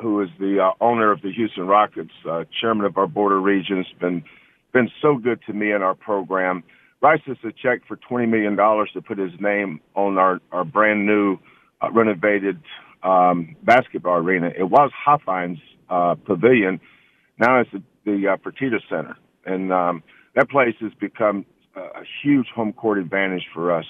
who is the uh, owner of the Houston Rockets, uh, chairman of our border region, has been been so good to me and our program. Writes us a check for twenty million dollars to put his name on our our brand new uh, renovated um, basketball arena. It was Hofheinz uh, Pavilion. Now it's the, the uh, Fertitta Center, and um, that place has become a huge home court advantage for us.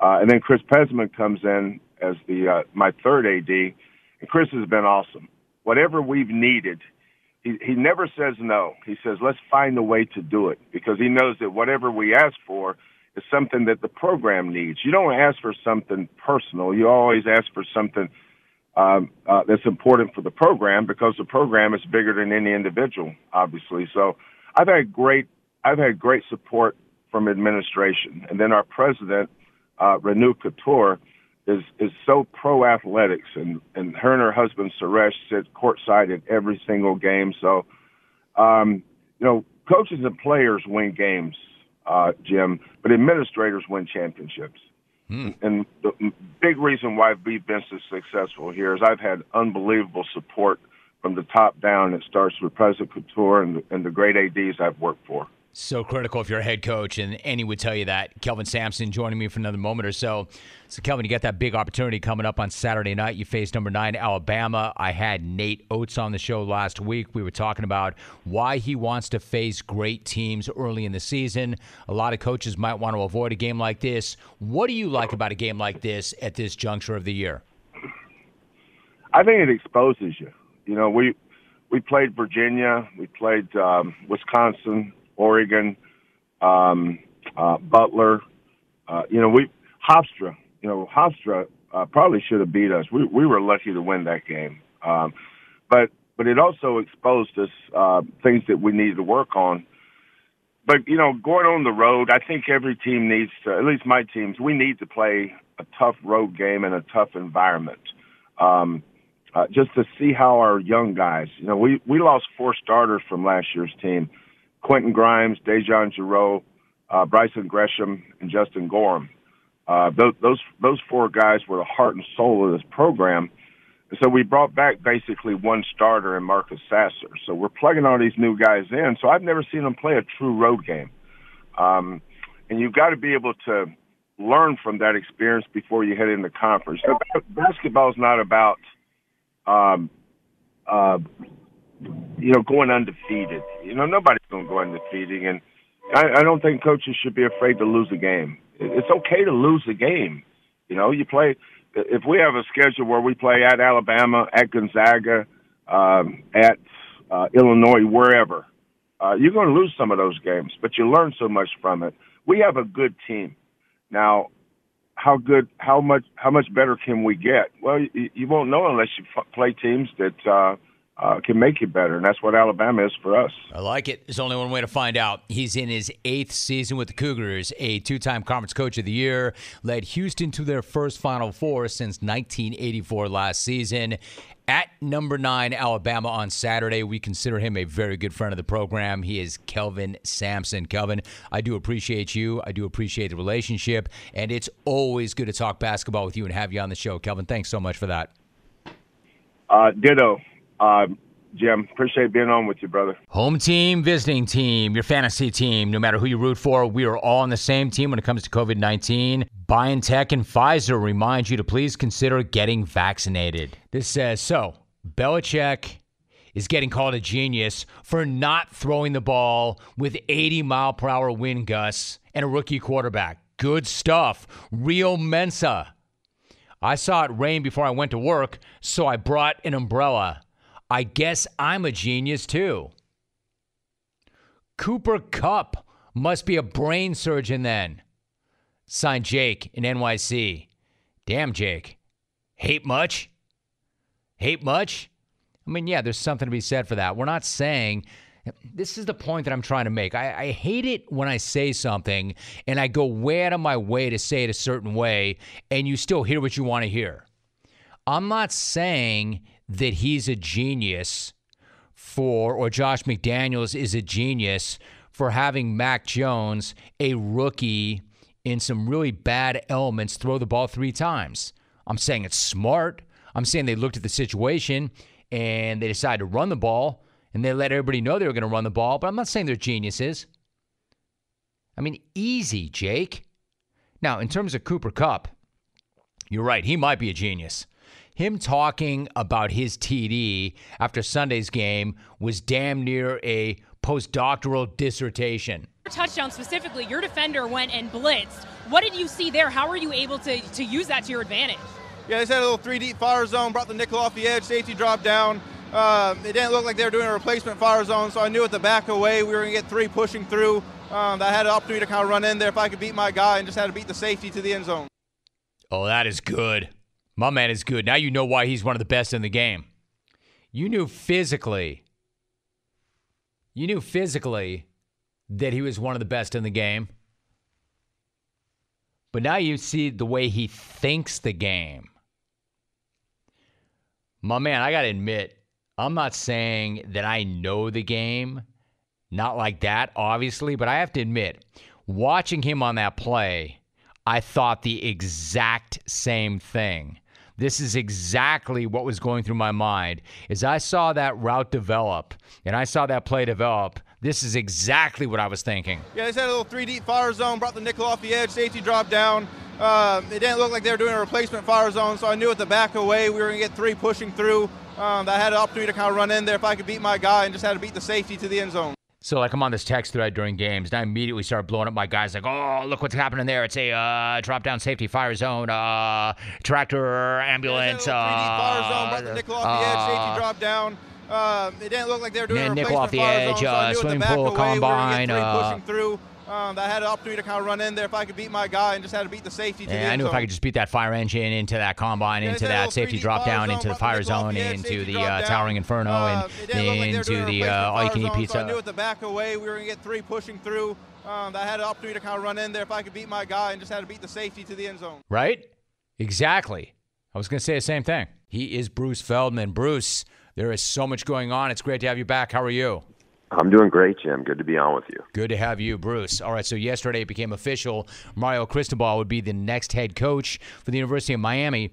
Uh, and then Chris Pezman comes in as the uh, my third AD, and Chris has been awesome. Whatever we've needed, he he never says no. He says let's find a way to do it because he knows that whatever we ask for is something that the program needs. You don't ask for something personal. You always ask for something um, uh, that's important for the program because the program is bigger than any individual, obviously. So I've had great I've had great support from administration, and then our president uh, Renu is is so pro athletics, and and her and her husband Suresh sit courtside at every single game. So, um, you know, coaches and players win games, uh, Jim, but administrators win championships. Hmm. And the big reason why we've been so successful here is I've had unbelievable support from the top down. It starts with President Khator and and the great ads I've worked for. So critical if you're a head coach, and any would tell you that. Kelvin Sampson joining me for another moment or so. So, Kelvin, you got that big opportunity coming up on Saturday night. You face number nine Alabama. I had Nate Oats on the show last week. We were talking about why he wants to face great teams early in the season. A lot of coaches might want to avoid a game like this. What do you like about a game like this at this juncture of the year? I think it exposes you. You know, we we played Virginia, we played um, Wisconsin, Oregon, um, uh, Butler. Uh, you know, we Hofstra. You know, Hofstra uh, probably should have beat us. We we were lucky to win that game. Um, but but it also exposed us uh, things that we needed to work on. But you know, going on the road, I think every team needs to. At least my teams, we need to play a tough road game in a tough environment. Um, uh, just to see how our young guys, you know, we we lost four starters from last year's team: Quentin Grimes, DeJon Jarreau, uh, Brison Gresham, and Justin Gorham. Uh, those, those those four guys were the heart and soul of this program. And so we brought back basically one starter in Marcus Sasser. So we're plugging all these new guys in. So I've never seen them play a true road game. Um, and you've got to be able to learn from that experience before you head into conference. So basketball is not about, um, uh, you know, going undefeated. You know, nobody's going to go undefeated. And I, I don't think coaches should be afraid to lose a game. It's okay to lose a game. You know, you play if we have a schedule where we play at Alabama, at Gonzaga, um, at uh, Illinois, wherever, uh, you're going to lose some of those games, but you learn so much from it. We have a good team. Now, how good, how much, how much better can we get? Well, you, you won't know unless you f- play teams that uh, uh, can make you better, and that's what Alabama is for us. I like it. There's only one way to find out. He's in his eighth season with the Cougars, a two-time Conference Coach of the Year, led Houston to their first Final Four since 1984 last season. At number nine, Alabama on Saturday. We consider him a very good friend of the program. He is Kelvin Sampson. Kelvin, I do appreciate you. I do appreciate the relationship, and it's always good to talk basketball with you and have you on the show. Kelvin, thanks so much for that. Uh, ditto. Uh, Jim, appreciate being on with you, brother. Home team, visiting team, your fantasy team, no matter who you root for, we are all on the same team when it comes to COVID 19. BioNTech and Pfizer remind you to please consider getting vaccinated. This says so. Belichick is getting called a genius for not throwing the ball with 80 mile per hour wind gusts and a rookie quarterback. Good stuff. Real Mensa. I saw it rain before I went to work, so I brought an umbrella. I guess I'm a genius too. Cooper Kupp must be a brain surgeon then. Signed Jake in NYC. Damn, Jake. Hate much? Hate much? I mean, yeah, there's something to be said for that. We're not saying. This is the point that I'm trying to make. I, I hate it when I say something and I go way out of my way to say it a certain way and you still hear what you want to hear. I'm not saying that he's a genius for, or Josh McDaniels is a genius for having Mac Jones, a rookie in some really bad elements, throw the ball three times. I'm saying it's smart. I'm saying they looked at the situation and they decided to run the ball and they let everybody know they were going to run the ball, but I'm not saying they're geniuses. I mean, easy, Jake. Now, in terms of Cooper Kupp, you're right. He might be a genius him talking about his TD after Sunday's game was damn near a postdoctoral dissertation. Touchdown specifically, your defender went and blitzed. What did you see there? How were you able to, to use that to your advantage? Yeah, they set a little three deep fire zone, brought the nickel off the edge, safety dropped down. Uh, it didn't look like they were doing a replacement fire zone, so I knew at the back away we were going to get three pushing through. Um, I had an opportunity to kind of run in there if I could beat my guy and just had to beat the safety to the end zone. Oh, that is good. My man is good. Now you know why he's one of the best in the game. You knew physically, you knew physically that he was one of the best in the game. But now you see the way he thinks the game. My man, I got to admit, I'm not saying that I know the game. Not like that, obviously, but I have to admit, watching him on that play, I thought the exact same thing. This is exactly what was going through my mind. As I saw that route develop and I saw that play develop, this is exactly what I was thinking. Yeah, they set a little three deep fire zone, brought the nickel off the edge, safety dropped down. Uh, it didn't look like they were doing a replacement fire zone, so I knew at the back away we were going to get three pushing through. Um, I had an opportunity to kind of run in there if I could beat my guy and just had to beat the safety to the end zone. So like I'm on this text thread during games, and I immediately start blowing up my guys like, "Oh, look what's happening there! It's a uh, drop down safety fire zone, uh, tractor ambulance, uh, fire zone, brought the nickel off the edge, safety drop down. Uh, it didn't look like they were doing Yeah, a nickel replacement off the fire edge, zone, so uh, swimming pool, away, we combine, three uh, pushing through. Um, I had an opportunity to kind of run in there if I could beat my guy and just had to beat the safety to the And I knew if. I could just beat that fire engine into that combine, Yeah, into that safety drop down, zone, into the fire zone, the into the uh, towering inferno, Uh, and like they were doing into the uh, all-you-can-eat pizza. So I knew at the back away we were going to get three pushing through. Um, I had an opportunity to kind of run in there if I could beat my guy and just had to beat the safety to the end zone. Right? Exactly. I was going to say the same thing. He is Bruce Feldman. Bruce, there is so much going on. It's great to have you back. How are you? I'm doing great, Jim. Good to be on with you. Good to have you, Bruce. All right, so yesterday it became official. Mario Cristobal would be the next head coach for the University of Miami.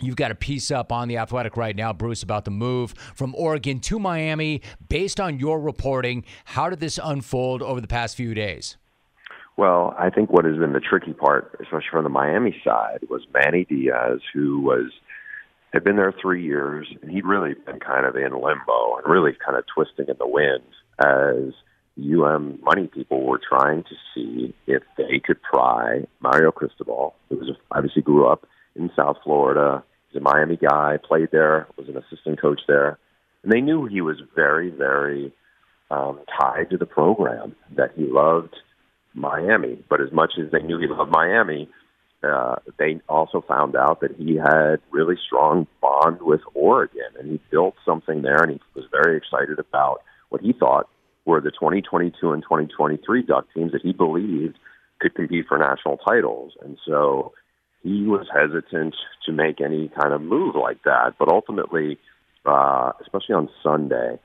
You've got a piece up on the Athletic right now, Bruce, about the move from Oregon to Miami. Based on your reporting, how did this unfold over the past few days? Well, I think what has been the tricky part, especially from the Miami side, was Manny Diaz, who was had been there three years, and he'd really been kind of in limbo and really kind of twisting in the wind as UM money people were trying to see if they could pry Mario Cristobal, who was obviously grew up in South Florida. He's a Miami guy, played there, was an assistant coach there, and they knew he was very, very um, tied to the program. That he loved Miami, but as much as they knew he loved Miami, uh, they also found out that he had really strong bond with Oregon, and he built something there, and he was very excited about what he thought were the 2022 and 2023 Duck teams that he believed could compete for national titles, and so he was hesitant to make any kind of move like that. But ultimately, uh, especially on Sunday,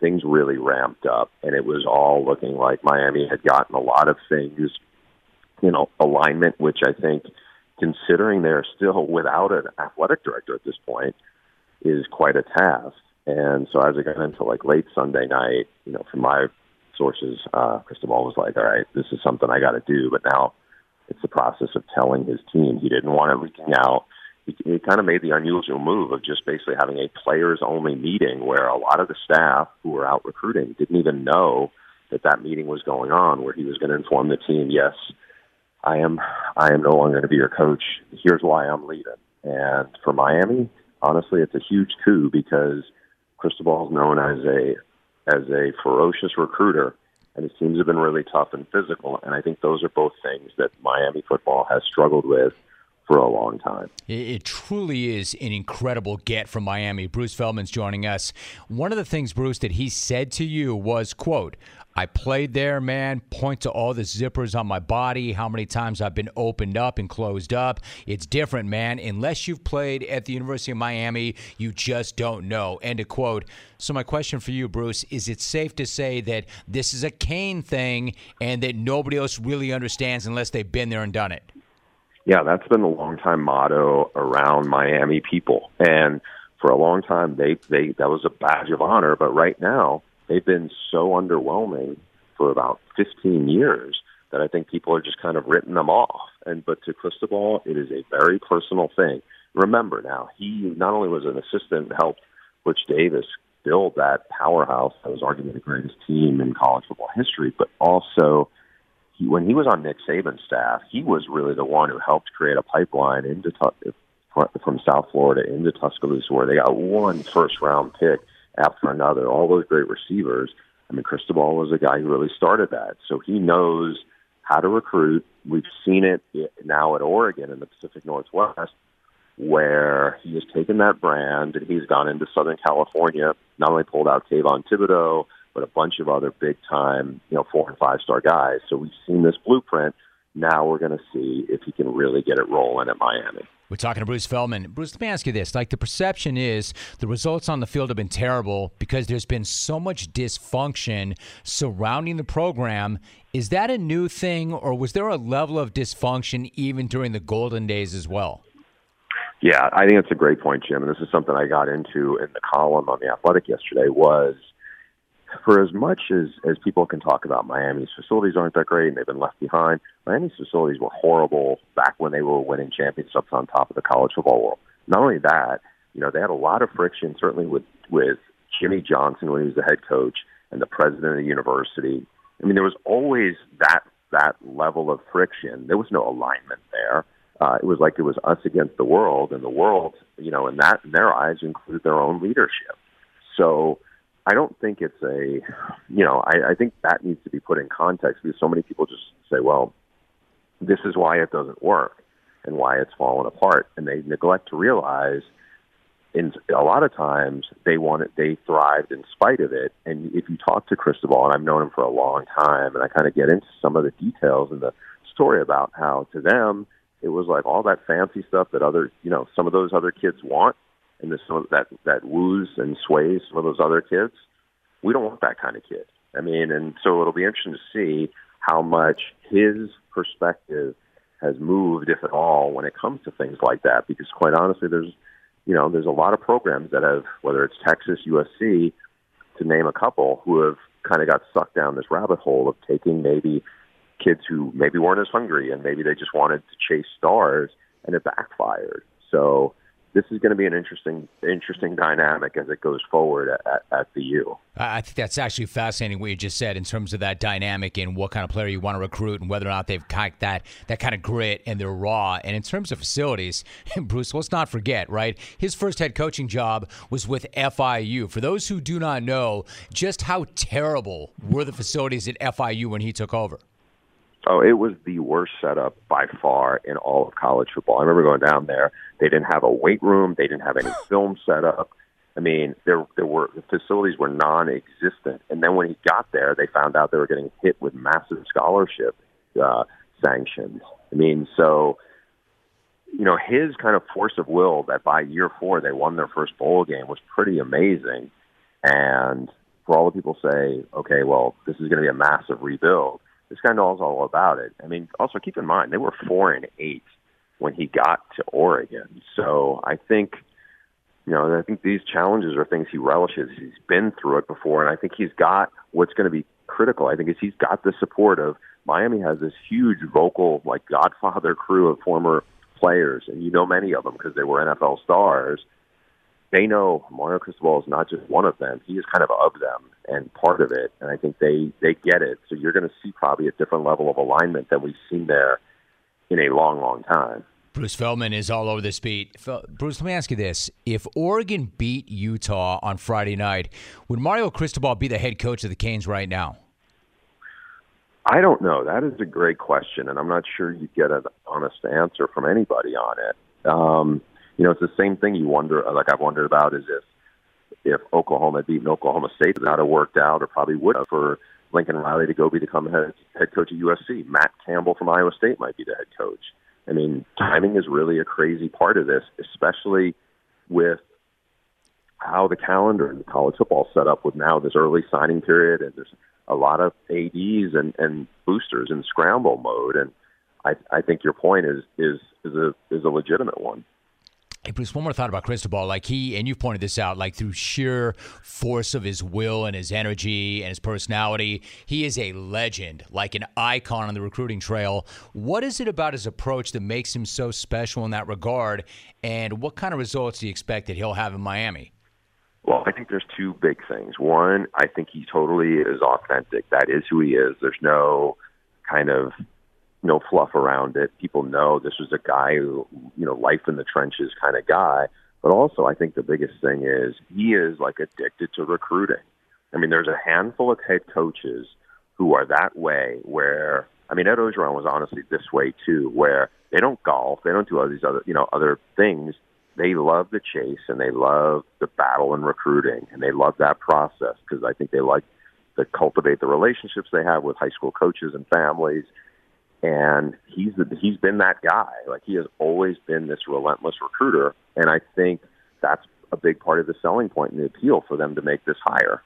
things really ramped up, and it was all looking like Miami had gotten a lot of things you know, alignment, which I think, considering they're still without an athletic director at this point, is quite a task. And so as I got into like late Sunday night, you know, from my sources, uh, Cristobal was like, all right, this is something I got to do. But now it's the process of telling his team he didn't want it leaking out. He, he kind of made the unusual move of just basically having a players only meeting where a lot of the staff who were out recruiting didn't even know that that meeting was going on, where he was going to inform the team, yes, I am I am no longer going to be your coach. Here's why I'm leaving. And for Miami, honestly, it's a huge coup because Cristobal is known as a as a ferocious recruiter, and his teams have been really tough and physical. And I think those are both things that Miami football has struggled with for a long time. It, truly is an incredible get from Miami. Bruce Feldman's joining us. One of the things, Bruce, that he said to you was, quote, I played there, man. Point to all the zippers on my body, how many times I've been opened up and closed up. It's different, man. Unless you've played at the University of Miami, you just don't know. End of quote. So, my question for you, Bruce, is it safe to say that this is a Cane thing and that nobody else really understands unless they've been there and done it? Yeah, that's been the longtime motto around Miami people. And for a long time, they, they that was a badge of honor. But right now, they've been so underwhelming for about 15 years that I think people are just kind of written them off. And but to Cristobal, it is a very personal thing. Remember now, he not only was an assistant helped Butch Davis build that powerhouse that was arguably the greatest team in college football history, but also he, when he was on Nick Saban's staff, he was really the one who helped create a pipeline into from South Florida into Tuscaloosa, where they got one first round pick after another. All those great receivers. I mean, Cristobal was a guy who really started that, so he knows how to recruit. We've seen it now at Oregon in the Pacific Northwest, where he has taken that brand and he's gone into Southern California. Not only pulled out Kayvon Thibodeaux, but a bunch of other big time, you know, four and five star guys. So we've seen this blueprint. Now we're going to see if he can really get it rolling at Miami. We're talking to Bruce Feldman. Bruce, let me ask you this. Like, the perception is the results on the field have been terrible because there's been so much dysfunction surrounding the program. Is that a new thing, or was there a level of dysfunction even during the golden days as well? Yeah, I think that's a great point, Jim. And this is something I got into in the column on The Athletic yesterday was for as much as, as people can talk about Miami's facilities aren't that great and they've been left behind, Miami's facilities were horrible back when they were winning championships on top of the college football world. Not only that, you know, they had a lot of friction, certainly with, with Jimmy Johnson when he was the head coach, and the president of the university. I mean, there was always that that level of friction. There was no alignment there. Uh, it was like it was us against the world, and the world, you know, in that in their eyes, included their own leadership. So I don't think it's a, you know, I, I think that needs to be put in context because so many people just say, well, this is why it doesn't work and why it's fallen apart, and they neglect to realize in a lot of times they wanted they thrived in spite of it. And if you talk to Cristobal, and I've known him for a long time, and I kind of get into some of the details in the story about how to them it was like all that fancy stuff that other you know some of those other kids want, and this that that woos and sways some of those other kids. We don't want that kind of kid. I mean, and so it'll be interesting to see how much his perspective has moved, if at all, when it comes to things like that. Because quite honestly, there's you know, there's a lot of programs that have, whether it's Texas, USC, to name a couple, who have kind of got sucked down this rabbit hole of taking maybe kids who maybe weren't as hungry and maybe they just wanted to chase stars and it backfired. So this is going to be an interesting interesting dynamic as it goes forward at, at, the U. I think that's actually fascinating what you just said in terms of that dynamic and what kind of player you want to recruit and whether or not they've got that that kind of grit and they're raw. And in terms of facilities, [laughs] Bruce, let's not forget, right? His first head coaching job was with FIU. For those who do not know, just how terrible were the facilities at FIU when he took over? Oh, it was the worst setup by far in all of college football. I remember going down there. They didn't have a weight room. They didn't have any [sighs] film set up. I mean, there there were the facilities were non-existent. And then when he got there, they found out they were getting hit with massive scholarship uh, sanctions. I mean, so you know, his kind of force of will that by year four they won their first bowl game was pretty amazing. And for all the people say, okay, well, this is going to be a massive rebuild this guy knows all about it. I mean, also keep in mind they were four and eight when he got to Oregon. So I think, you know, I think these challenges are things he relishes. He's been through it before, and I think he's got what's going to be critical. I think is he's got the support of Miami has this huge vocal like Godfather crew of former players, and you know many of them because they were NFL stars they know Mario Cristobal is not just one of them; he is kind of of them and part of it. And I think they they get it. So you're going to see probably a different level of alignment than we've seen there in a long, long time. Bruce Feldman is all over this beat. Bruce, let me ask you this: If Oregon beat Utah on Friday night, would Mario Cristobal be the head coach of the Canes right now? I don't know. That is a great question, and I'm not sure you get an honest answer from anybody on it. Um, you know, it's the same thing you wonder, like I've wondered about, is if if Oklahoma had beaten Oklahoma State, that would have worked out, or probably would have for Lincoln Riley to go become head head coach at USC. Matt Campbell from Iowa State might be the head coach. I mean, timing is really a crazy part of this, especially with how the calendar in college football set up with now this early signing period, and there's a lot of ads and, and boosters in scramble mode. And I, I think your point is is is a is a legitimate one. Hey, Bruce, one more thought about Cristobal. Like he, and you've pointed this out, like through sheer force of his will and his energy and his personality, he is a legend, like an icon on the recruiting trail. What is it about his approach that makes him so special in that regard? And what kind of results do you expect that he'll have in Miami? Well, I think there's two big things. One, I think he totally is authentic. That is who he is. There's no kind of no fluff around it. People know this was a guy who, you know, life in the trenches kind of guy. But also, I think the biggest thing is he is like addicted to recruiting. I mean, there's a handful of head coaches who are that way. Where I mean, Ed Orgeron was honestly this way too, where they don't golf, they don't do all these other, you know, other things. They love the chase and they love the battle and recruiting, and they love that process because I think they like to cultivate the relationships they have with high school coaches and families and he's he's been that guy. Like he has always been this relentless recruiter, and I think that's a big part of the selling point and the appeal for them to make this hire.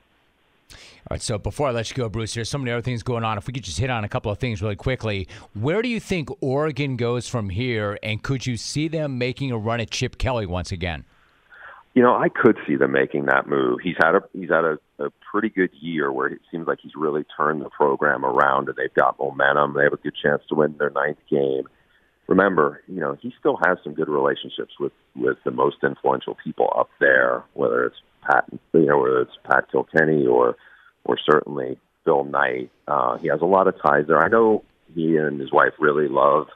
All right, so before I let you go, Bruce, there's so many other things going on. If we could just hit on a couple of things really quickly, where do you think Oregon goes from here, and could you see them making a run at Chip Kelly once again? You know, I could see them making that move. He's had a he's had a, a pretty good year where it seems like he's really turned the program around and they've got momentum. They have a good chance to win their ninth game. Remember, you know, he still has some good relationships with with the most influential people up there, whether it's Pat, you know, whether it's Pat Kilkenny or or certainly Phil Knight. Uh, he has a lot of ties there. I know he and his wife really love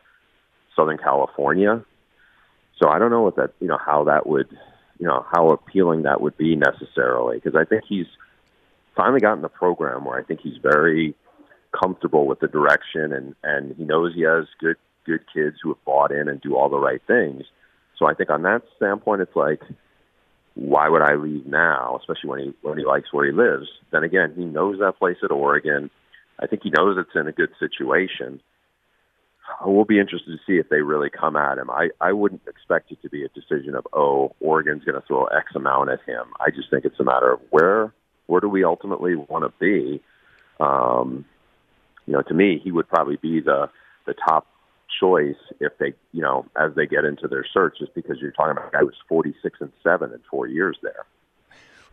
Southern California, so I don't know what that you know how that would you know how appealing that would be necessarily because I think he's finally gotten the program where I think he's very comfortable with the direction and and he knows he has good good kids who have bought in and do all the right things. So I think on that standpoint, it's like, why would I leave now? Especially when he when he likes where he lives. Then again, he knows that place at Oregon. I think he knows it's in a good situation. We'll be interested to see if they really come at him. I, I wouldn't expect it to be a decision of, oh, Oregon's going to throw X amount at him. I just think it's a matter of where where do we ultimately want to be. Um, you know, to me, he would probably be the the top choice if they, you know, as they get into their search, just because you're talking about a guy who's 46 and seven in four years there.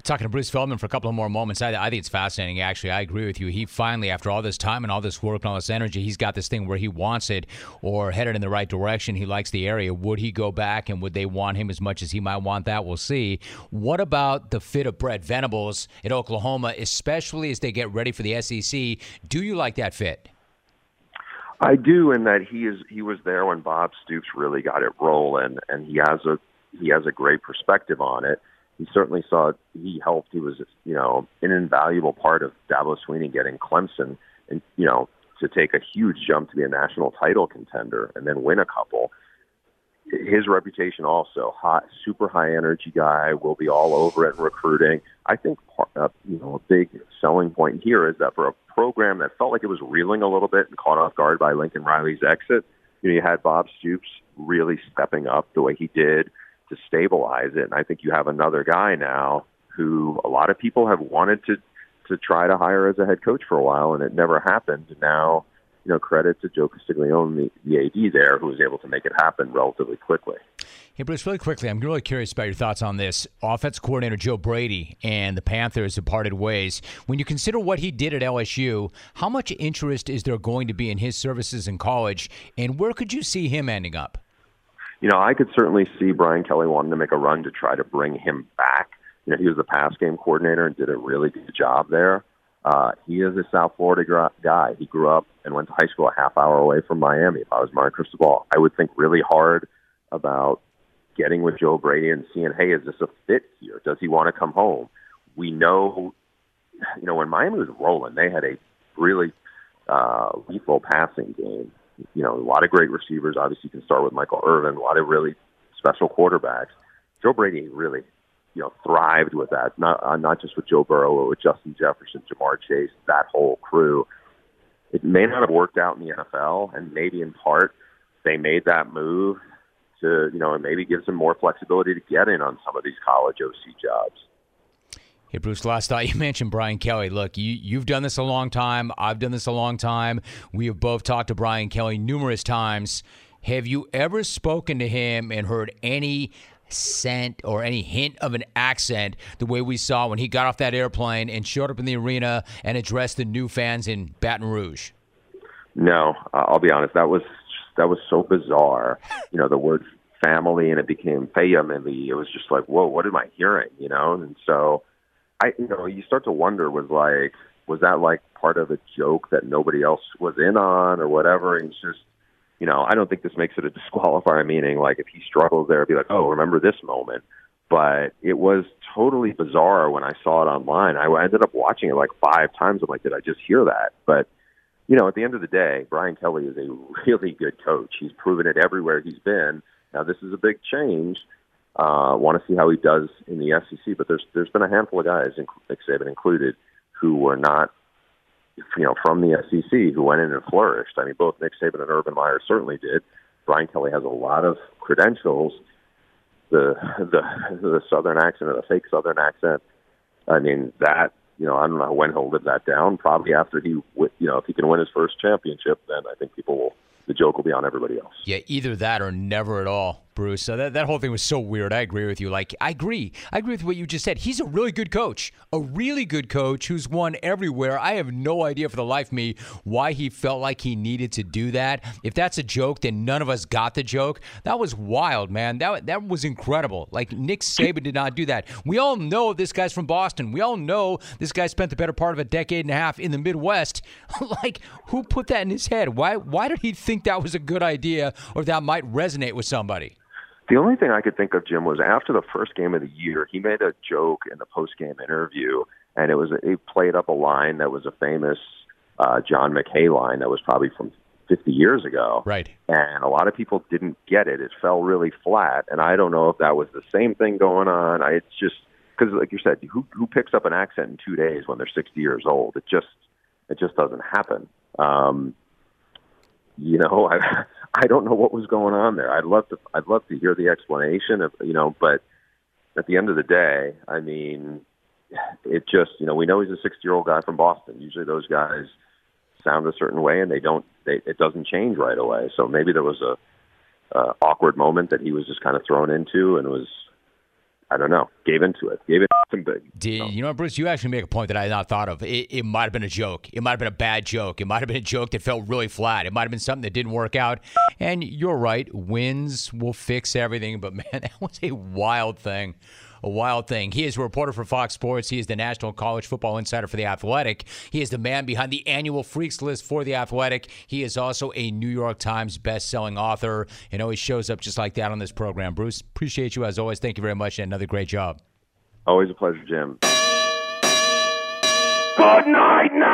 Talking to Bruce Feldman for a couple of more moments, I, I, think it's fascinating. Actually, I agree with you. He finally, after all this time and all this work and all this energy, he's got this thing where he wants it or headed in the right direction. He likes the area. Would he go back and would they want him as much as he might want that? We'll see. What about the fit of Brent Venables at Oklahoma, especially as they get ready for the SEC? Do you like that fit? I do, in that he is he was there when Bob Stoops really got it rolling, and he has a he has a great perspective on it. He certainly saw he helped. He was you know an invaluable part of Dabo Swinney getting Clemson, and you know to take a huge jump to be a national title contender and then win a couple. His reputation also hot, super high energy guy. Will be all over it recruiting. I think uh, you know a big selling point here is that for a program that felt like it was reeling a little bit and caught off guard by Lincoln Riley's exit. You know, you had Bob Stoops really stepping up the way he did to stabilize it, and I think you have another guy now who a lot of people have wanted to to try to hire as a head coach for a while, and it never happened. Now, you know, credit to Joe Castiglione, the, the AD there, who was able to make it happen relatively quickly. Hey, Bruce, really quickly, I'm really curious about your thoughts on this. Offense coordinator Joe Brady and the Panthers have parted ways. When you consider what he did at LSU, how much interest is there going to be in his services in college, and where could you see him ending up? You know, I could certainly see Brian Kelly wanting to make a run to try to bring him back. You know, he was the pass game coordinator and did a really good job there. Uh, he is a South Florida guy. He grew up and went to high school a half hour away from Miami. If I was Mario Cristobal, I would think really hard about getting with Joe Brady and seeing, hey, is this a fit here? Does he want to come home? We know, you know, when Miami was rolling, they had a really uh, lethal passing game. You know, a lot of great receivers. Obviously, you can start with Michael Irvin. A lot of really special quarterbacks. Joe Brady really, you know, thrived with that. Not uh, not just with Joe Burrow, but with Justin Jefferson, Ja'Marr Chase, that whole crew. It may not have worked out in the NFL, and maybe in part they made that move to, you know, and maybe gives them more flexibility to get in on some of these college OC jobs. Hey, Bruce, last thought [laughs] you mentioned Brian Kelly. Look, you, you've done this a long time. I've done this a long time. We have both talked to Brian Kelly numerous times. Have you ever spoken to him and heard any scent or any hint of an accent the way we saw when he got off that airplane and showed up in the arena and addressed the new fans in Baton Rouge? No, I'll be honest. That was that was so bizarre. [laughs] You know, the word family and it became family. It was just like, whoa, what am I hearing? You know, and so I, you know, you start to wonder was like, was that like part of a joke that nobody else was in on or whatever? And it's just, you know, I don't think this makes it a [laughs] disqualifier. Meaning, like, if he struggles there, it'd be like, oh, remember this moment. But it was totally bizarre when I saw it online. I ended up watching it like five times. I'm like, did I just hear that? But you know, at the end of the day, Brian Kelly is a [laughs] really good coach. He's proven it everywhere he's been. Now, this is a big change. Uh, want to see how he does in the SEC, but there's there's been a handful of guys, Nick Saban included, who were not, you know, from the SEC who went in and flourished. I mean, both Nick Saban and Urban Meyer certainly did. Brian Kelly has a lot of credentials. The the the Southern accent or the fake Southern accent. I mean, that you know, I don't know when he'll live that down. Probably after he, you know, if he can win his first championship, then I think people will, the joke will be on everybody else. Yeah, either that or never at all. Bruce. Uh, that, that whole thing was so weird. I agree with you. Like, I agree. I agree with what you just said. He's a really good coach, a really good coach who's won everywhere. I have no idea for the life of me why he felt like he needed to do that. If that's a joke, then none of us got the joke. That was wild, man. That, that was incredible. Like, Nick Saban did not do that. We all know this guy's from Boston. We all know this guy spent the better part of a decade and a half in the Midwest. [laughs] like, who put that in his head? Why, why did he think that was a good idea or that might resonate with somebody? The only thing I could think of, Jim, was after the first game of the year, he made a joke in the post game interview, and it was he played up a line that was a famous uh, John McKay line that was probably from 50 years ago. Right. And a lot of people didn't get it. It fell really flat, and I don't know if that was the same thing going on. I, it's just because, like you said, who who picks up an accent in two days when they're 60 years old? It just it just doesn't happen. Um, you know, [laughs] I I don't know what was going on there. I'd love to I'd love to hear the explanation of you know, but at the end of the day, I mean, it just you know we know he's a 60 year old guy from Boston. Usually those guys sound a certain way and they don't they, it doesn't change right away. So maybe there was a uh, awkward moment that he was just kind of thrown into and was I don't know, gave into it, gave it some big. Did, you know, what, Bruce, you actually make a point that I had not thought of. It, it might have been a joke. It might have been a bad joke. It might have been a joke that felt really flat. It might have been something that didn't work out. And you're right, wins will fix everything. But [laughs] man, that was a wild thing a wild thing. He is a reporter for Fox Sports. He is the national college football insider for The Athletic. He is the man behind the annual Freaks list for The Athletic. He is also a New York Times best-selling author and always shows up just like that on this program. Bruce, appreciate you as always. Thank you very much and another great job. Always a pleasure, Jim. Good night now.